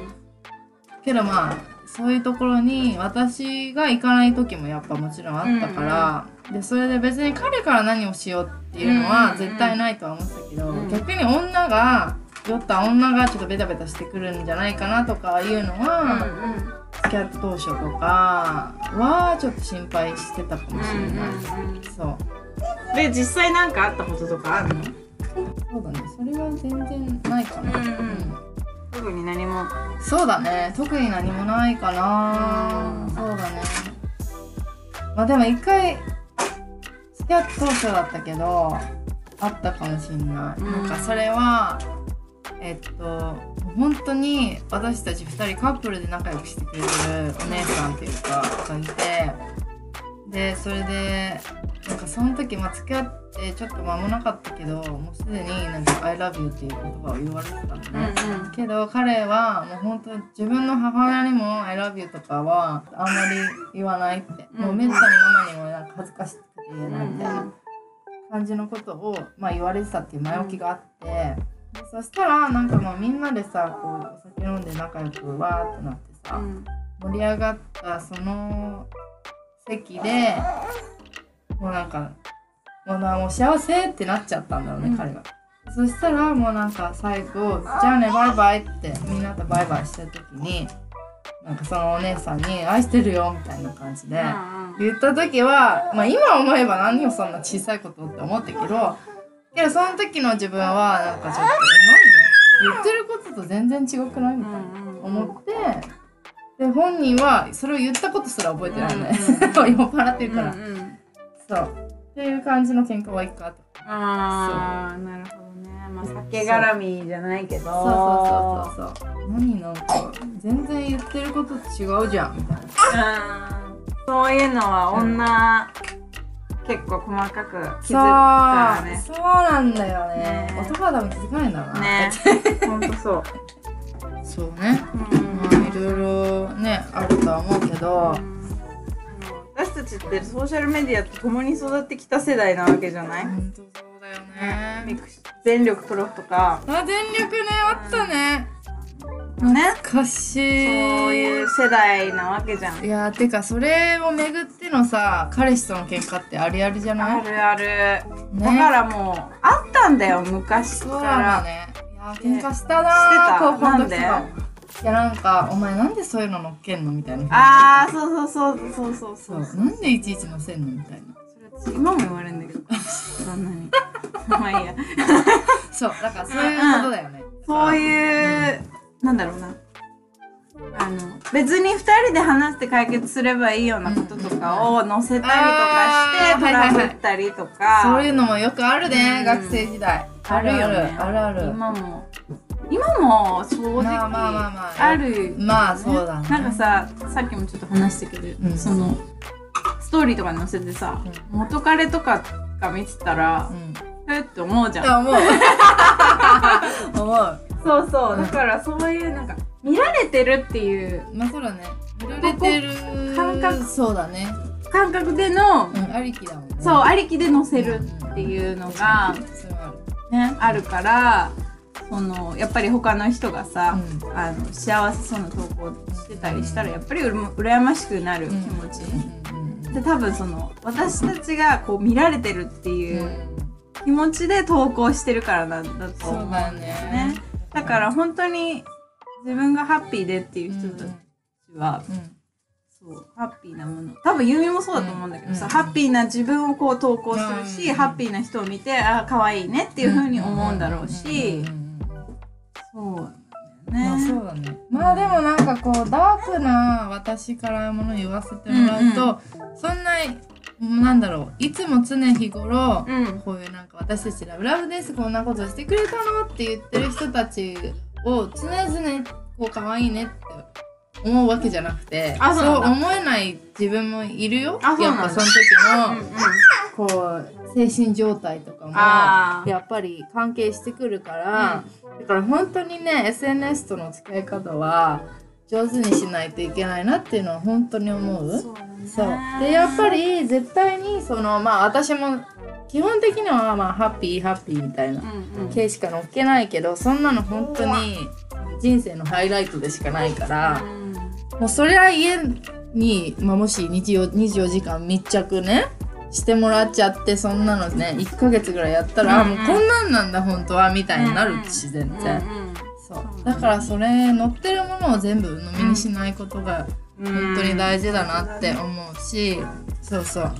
けどまあそういうところに私が行かない時もやっぱもちろんあったから、でそれで別に彼から何をしようっていうのうんうんうんは絶対ないとは思ってたけど、うん。逆に女が酔った女がちょっとベタベタしてくるんじゃないかなとかいうのは、付き合った当初とかはちょっと心配してたかもしれない、そうで実際なんかあったこととかあるの？そうだねそれは全然ないかな、うんうん。特に何も。そうだね特に何もないかな。うん。そうだね。まあでも一回付き合った当初だったけどあったかもしんない、うん。なんかそれはえっと本当に私たち2人カップルで仲良くしてくれてるお姉さんっていうかがいてでそれでなんかその時、まあ、付き合ってちょっと間もなかったけどもうすでになんか「I love you」っていう言葉を言われてたのね、うんうん。けど彼はもう本当に自分の母親にも「I love you」とかはあんまり言わないって、うんもうめったにママにもなんか恥ずかしくて言えないみたいな感じのことを、まあ、言われてたっていう前置きがあって、でそしたらなんかまあみんなでさこうお酒飲んで仲良くわーってなってさ、盛り上がったその席でもうなんかもうなもう幸せってなっちゃったんだろうね、うん。彼が。そしたらもうなんか最後「じゃあねバイバイ」ってみんなとバイバイした時になんかそのお姉さんに「愛してるよ」みたいな感じで言った時は、まあ、今思えば何をそんな小さいことって思ったけどけどその時の自分はなんかちょっと「え何言ってることと全然違くない?」みたいな。思って。で本人はそれを言ったことすら覚えてない。ね、酔っ払ってるから、そう。っていう感じの喧嘩は一回あった。ああなるほどね。まあ酒絡みじゃないけど。そうそうそうそう。そう。何なんか全然言ってること違うじゃんみたいな。うん。そういうのは女、結構細かく気づくからね。そう。なんだよね。ね。男は多分気づかないんだろうな。ね。ほんとそう、そうね。うん。まあいろいろねあるとは思うけど。私たちってソーシャルメディアと共に育ってきた世代なわけじゃない、本当そうだよね。全力プロフとか。あ全力ねあったねね懐かしそういいう世代なわけじゃん。いやーてかそれをめぐってのさ彼氏との喧嘩ってありありじゃない？あるある、ね。だからもうあったんだよ昔そうからだね。いやー喧嘩したな。してた？なんといやなんか「お前なんでそういうの乗っけんの?」みたいな。ああそうそうそうそうそうそそう。う。なんでいちいち乗せんのみたいな。それ私今も言われるんだけど。[laughs] 旦那に。[laughs] まあいいや。そうだからそういうことだよね。そうういう、なんだろうな。あの別に2人で話して解決すればいいようなこととかを載せたりとかしてトラブったりとか、そういうのもよくあるね、うん。学生時代。あるよね。あるある今も。今も正直まあるまあそうだね。なんかささっきもちょっと話したけど、うん。そのストーリーとかに載せてさ、元彼とかが見てたらう、ん。え？って思うじゃん。思う。[laughs] 思うそうそう。だからそういうなんか見られてるっていうまあそうだね。見られてる感覚。そうだね。感覚での、うんありきだもんね。そうありきで載せるっていうのが、ね、あるからそのやっぱり他の人がさ、うん。あの幸せそうな投稿してたりしたらやっぱりうら羨ましくなる気持ち、うんうんで多分その私たちがこう見られてるっていううん。気持ちで投稿してるからなんだと思う。んだよねだから本当に自分がハッピーでっていう人たちは、うん。そうハッピーなもの。多分ユーミもそうだと思うんだけどさ、うん。ハッピーな自分をこう投稿するし、うん。ハッピーな人を見てあ可愛いねっていう風に思うんだろうし、そうまあね、そうだね。まあでもなんかこうダークな私からもの言わせてもらうと、そんななんだろう。いつも常日頃、うん。こういうなんか私たちラブラブです。こんなことしてくれたのって言ってる人たちを常々こう可愛いねって思うわけじゃなくてあそう思えない自分もいるよ。やっぱその時うんの、こう精神状態とかもやっぱり関係してくるから、だから本当にね SNS との付き合い方は上手にしないといけないなっていうのは本当に思う。そうでやっぱり絶対にそのまあ私も基本的にはまあハッピーハッピーみたいなうんうん。系しか載っけないけどそんなの本当に人生のハイライトでしかないからもうそれは家に、まあ、もし日曜24時間密着ねしてもらっちゃってそんなのね1ヶ月ぐらいやったら、うんうん。もうこんなんなんだ本当はみたいになるし全然、そう。だからそれ載ってるものを全部鵜呑みにしないことが本当に大事だなって思うし、そうそう。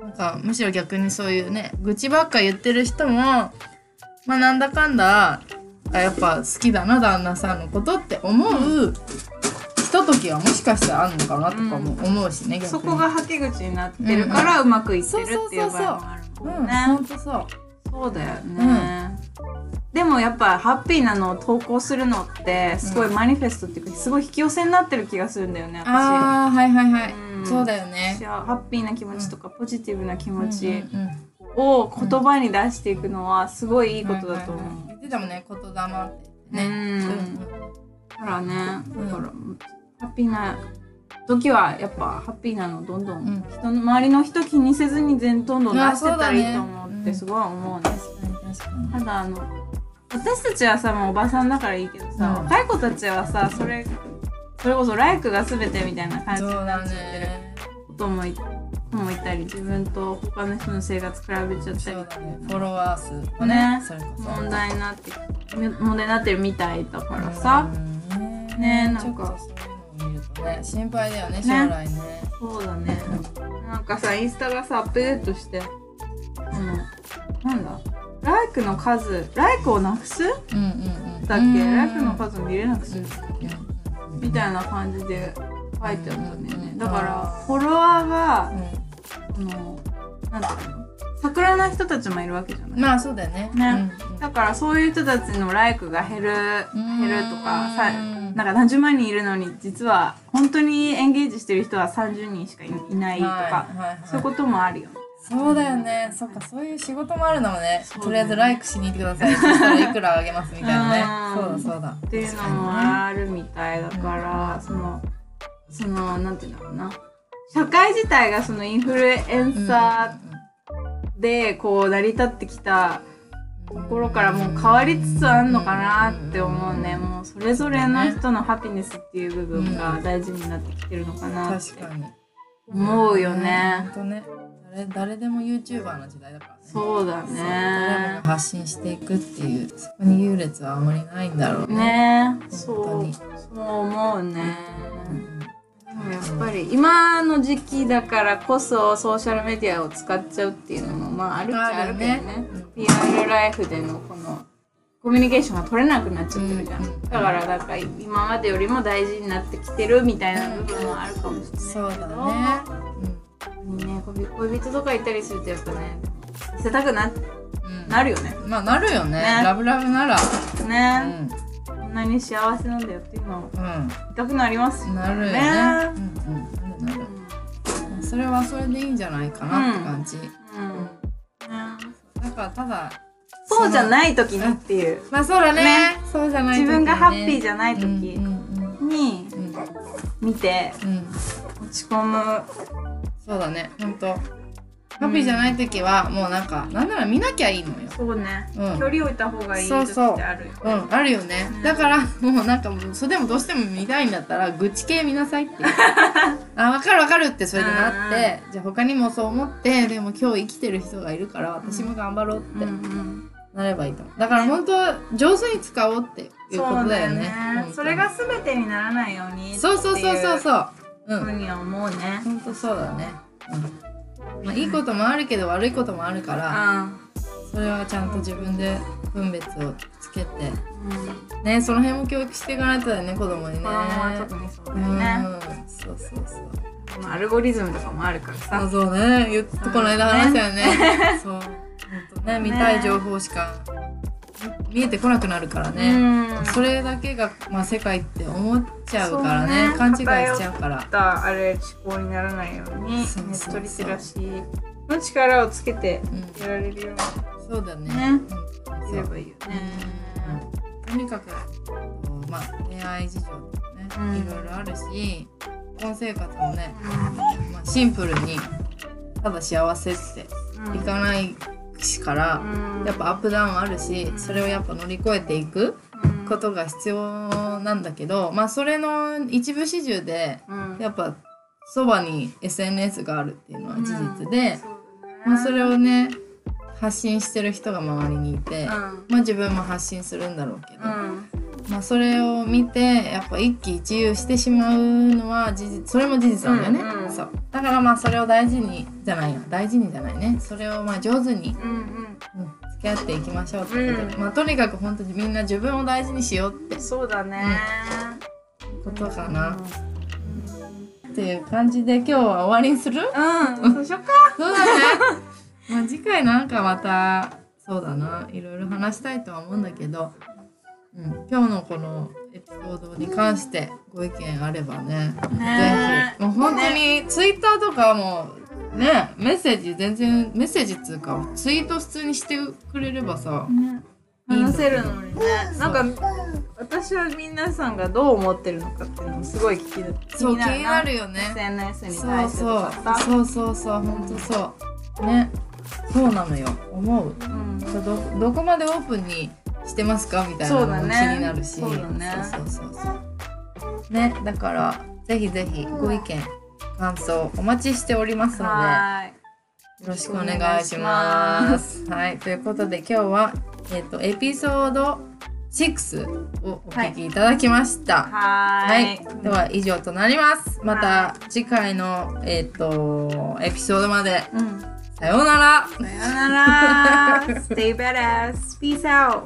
なんかむしろ逆にそういうね愚痴ばっか言ってる人もまあなんだかんだあやっぱ好きだな旦那さんのことって思うひとときはもしかしたらあるのかなとかも思うしね、逆に。そこがはけ口になってるからうまくいってるっていう場合もあるうん。もんね。ほんとそう。そうだよね。でもやっぱハッピーなのを投稿するのってすごいマニフェストっていうかすごい引き寄せになってる気がするんだよね私。ああはいはいはい、うん。そうだよね。ハッピーな気持ちとかポジティブな気持ちを言葉に出していくのはすごいいいことだと思う。言ってたもんね言霊ってね、うん。だからね、うん。だからハッピーな時はやっぱハッピーなのどんどん、うん。人の周りの人気にせずに全どんどん出してたらいいと思ってすごい思うね。確かに確かに。ただあの私たちはさもうおばさんだからいいけどさ、うん。若い子たちはさそれそれこそライクが全てみたいな感じそうだになっちゃってるね。こともい子もいたり自分と他の人の生活比べちゃったり。そうだね。フォロワー数もねね。それこそ。問題になって問題になってるみたいだからさ、うんね。なんか。ちょっとそういうのを見るとね心配だよねね。将来ね。そうだね。なんかさインスタがさアップデートしてあのなんだ？ライクの数ライクをなくす？うんうんうん。だっけ、うんライクの数見れなくす。るうんみたいな感じで書いてあったんだよね。うんだからフォロワーがうあのなんていうの？桜な人たちもいるわけじゃない？んまあそうだよね。ね。うんだからそういう人たちのライクが減るうん。減るとかさうんなんか何十万人いるのに実は本当にエンゲージしてる人は30人しかいいないとか、はいはいはい。そういうこともあるよね。そうだよね。そっかそういう仕事もあるのもね。とりあえずライクしに行ってください。そしたらいくらあげますみたいなね。うんそうだそうだ。っていうのもあるみたいだから、そのそのなんていうんだろうな。社会自体がそのインフルエンサーでこう成り立ってきたところからもう変わりつつあるのかなって思うね。もうそれぞれの人のハピネスっていう部分が大事になってきてるのかなって思うよね。ほんとね誰誰でも YouTuber の時代だからね。そうだ誰もねが。発信していくっていうそこに優劣はあまりないんだろうね。ね。当そうにそう思うね。うん。やっぱり今の時期だからこそソーシャルメディアを使っちゃうっていうのもまああるっちゃあるけどね。あるね。PR ライフでのこのコミュニケーションが取れなくなっちゃってるじゃん、うん。だからなんか今までよりも大事になってきてるみたいな部分もあるかもしれないけど。そうだねにね恋恋人とかいたりするとやっぱね見せたくなうん。なるよね。まあなるよね。ね。ラブラブなら。うね、ん。こんなに幸せなんだよっていうのをう言いたくなりますよんなるよね。うんうん。なるなるそれはそれでいいんじゃないかなって感じ。うん、うんからただそうじゃない時にっていう。まあそうだね。ね。そうじゃない自分がハッピーじゃゃない時にうん見て落ち込むそうだね。ほんとハッピーじゃない時はもうなんかなんなら見なきゃいいのよ。そうね、うん。距離置いた方がいい時そうそうってあるようん、あるよね。だから、もうなんかもう、それでもどうしても見たいんだったら、愚痴系見なさいって。[laughs] あ、わかるわかるってそれでなって、じゃあ他にもそう思って、でも今日生きてる人がいるから、私も頑張ろうってうんうんなればいいと思う。だから本当は上手に使おうっていうことだよね。本当に。それが全てにならないようにそう。そうそうそううそう。う。ふうんには思うね。本当そうだね。うん。まあいいこともあるけど悪いこともあるから、うそれはちゃんと自分で分別をつけて、ん、うん、ね、その辺も教育していかないとだよね、子供にね。子供は特にそうだようん。ね、そうそうそう。まあアルゴリズムとかもあるからあさ。そうね。言っこの間話したよね。そう。ね見たい情報しか見見えてこなくなるからね、うん。それだけが、まあ、世界って思っちゃうからね。ね。勘違いしちゃうから。たあれ思考にならないようにネそうそうそう。ットリテラシーの力をつけてうんやられるよそうだね。ね。うん。うにすればいいよね。とにかくまあ恋愛事情とかね、うん。いろいろあるし結婚生活もね、まあ、シンプルにただ幸せっていかないしから、うん。やっぱアップダウンあるしそれをやっぱ乗り越えていくことが必要なんだけどまあそれの一部始終でうん。やっぱそばに SNS があるっていうのは事実で、まあ、それをね発信してる人が周りにいて、まあ自分も発信するんだろうけど、うんまあそれを見てやっぱ一喜一憂してしまうのは事実それも事実なんだよね、うんうん。そう。だからまあそれを大事にじゃないよ大事にじゃないね。それをまあ上手に、うんうん。うん、付き合っていきましょうってことで、うんまあとにかく本当にみんな自分を大事にしようって。そうだね。ことかな、っていう感じで今日は終わりにする？うん、そうしよっか。[laughs] そうだね。まあ次回なんかまたそうだな。いろいろ話したいとは思うんだけど、うん、今日のこのエピソードに関してご意見あればねねぜひ。もう本当にツイッターとかもねメッセージ全然メッセージっつうかツイート普通にしてくれればさ、話せるのにね。なんか私は皆さんがどう思ってるのかっていうのもすごい気にそう気になるよ。よね。SNS にそう対してとそう。そうそうそう本当そう。ね。そうなのよ。思う。うん。どどこまでオープンにしてますか？みたいなのも気になるしそうだねそうそうそうねだからぜひぜひご意見感想お待ちしておりますのではよろしくお願いします。はいということで今日は、えっとエピソード6をお聞きいただきました。ーい。ははーい。い、では以上となります。また次回のえっ、とエピソードまでうん。さようなら。さよなら。[laughs] Stay badass. Peace out.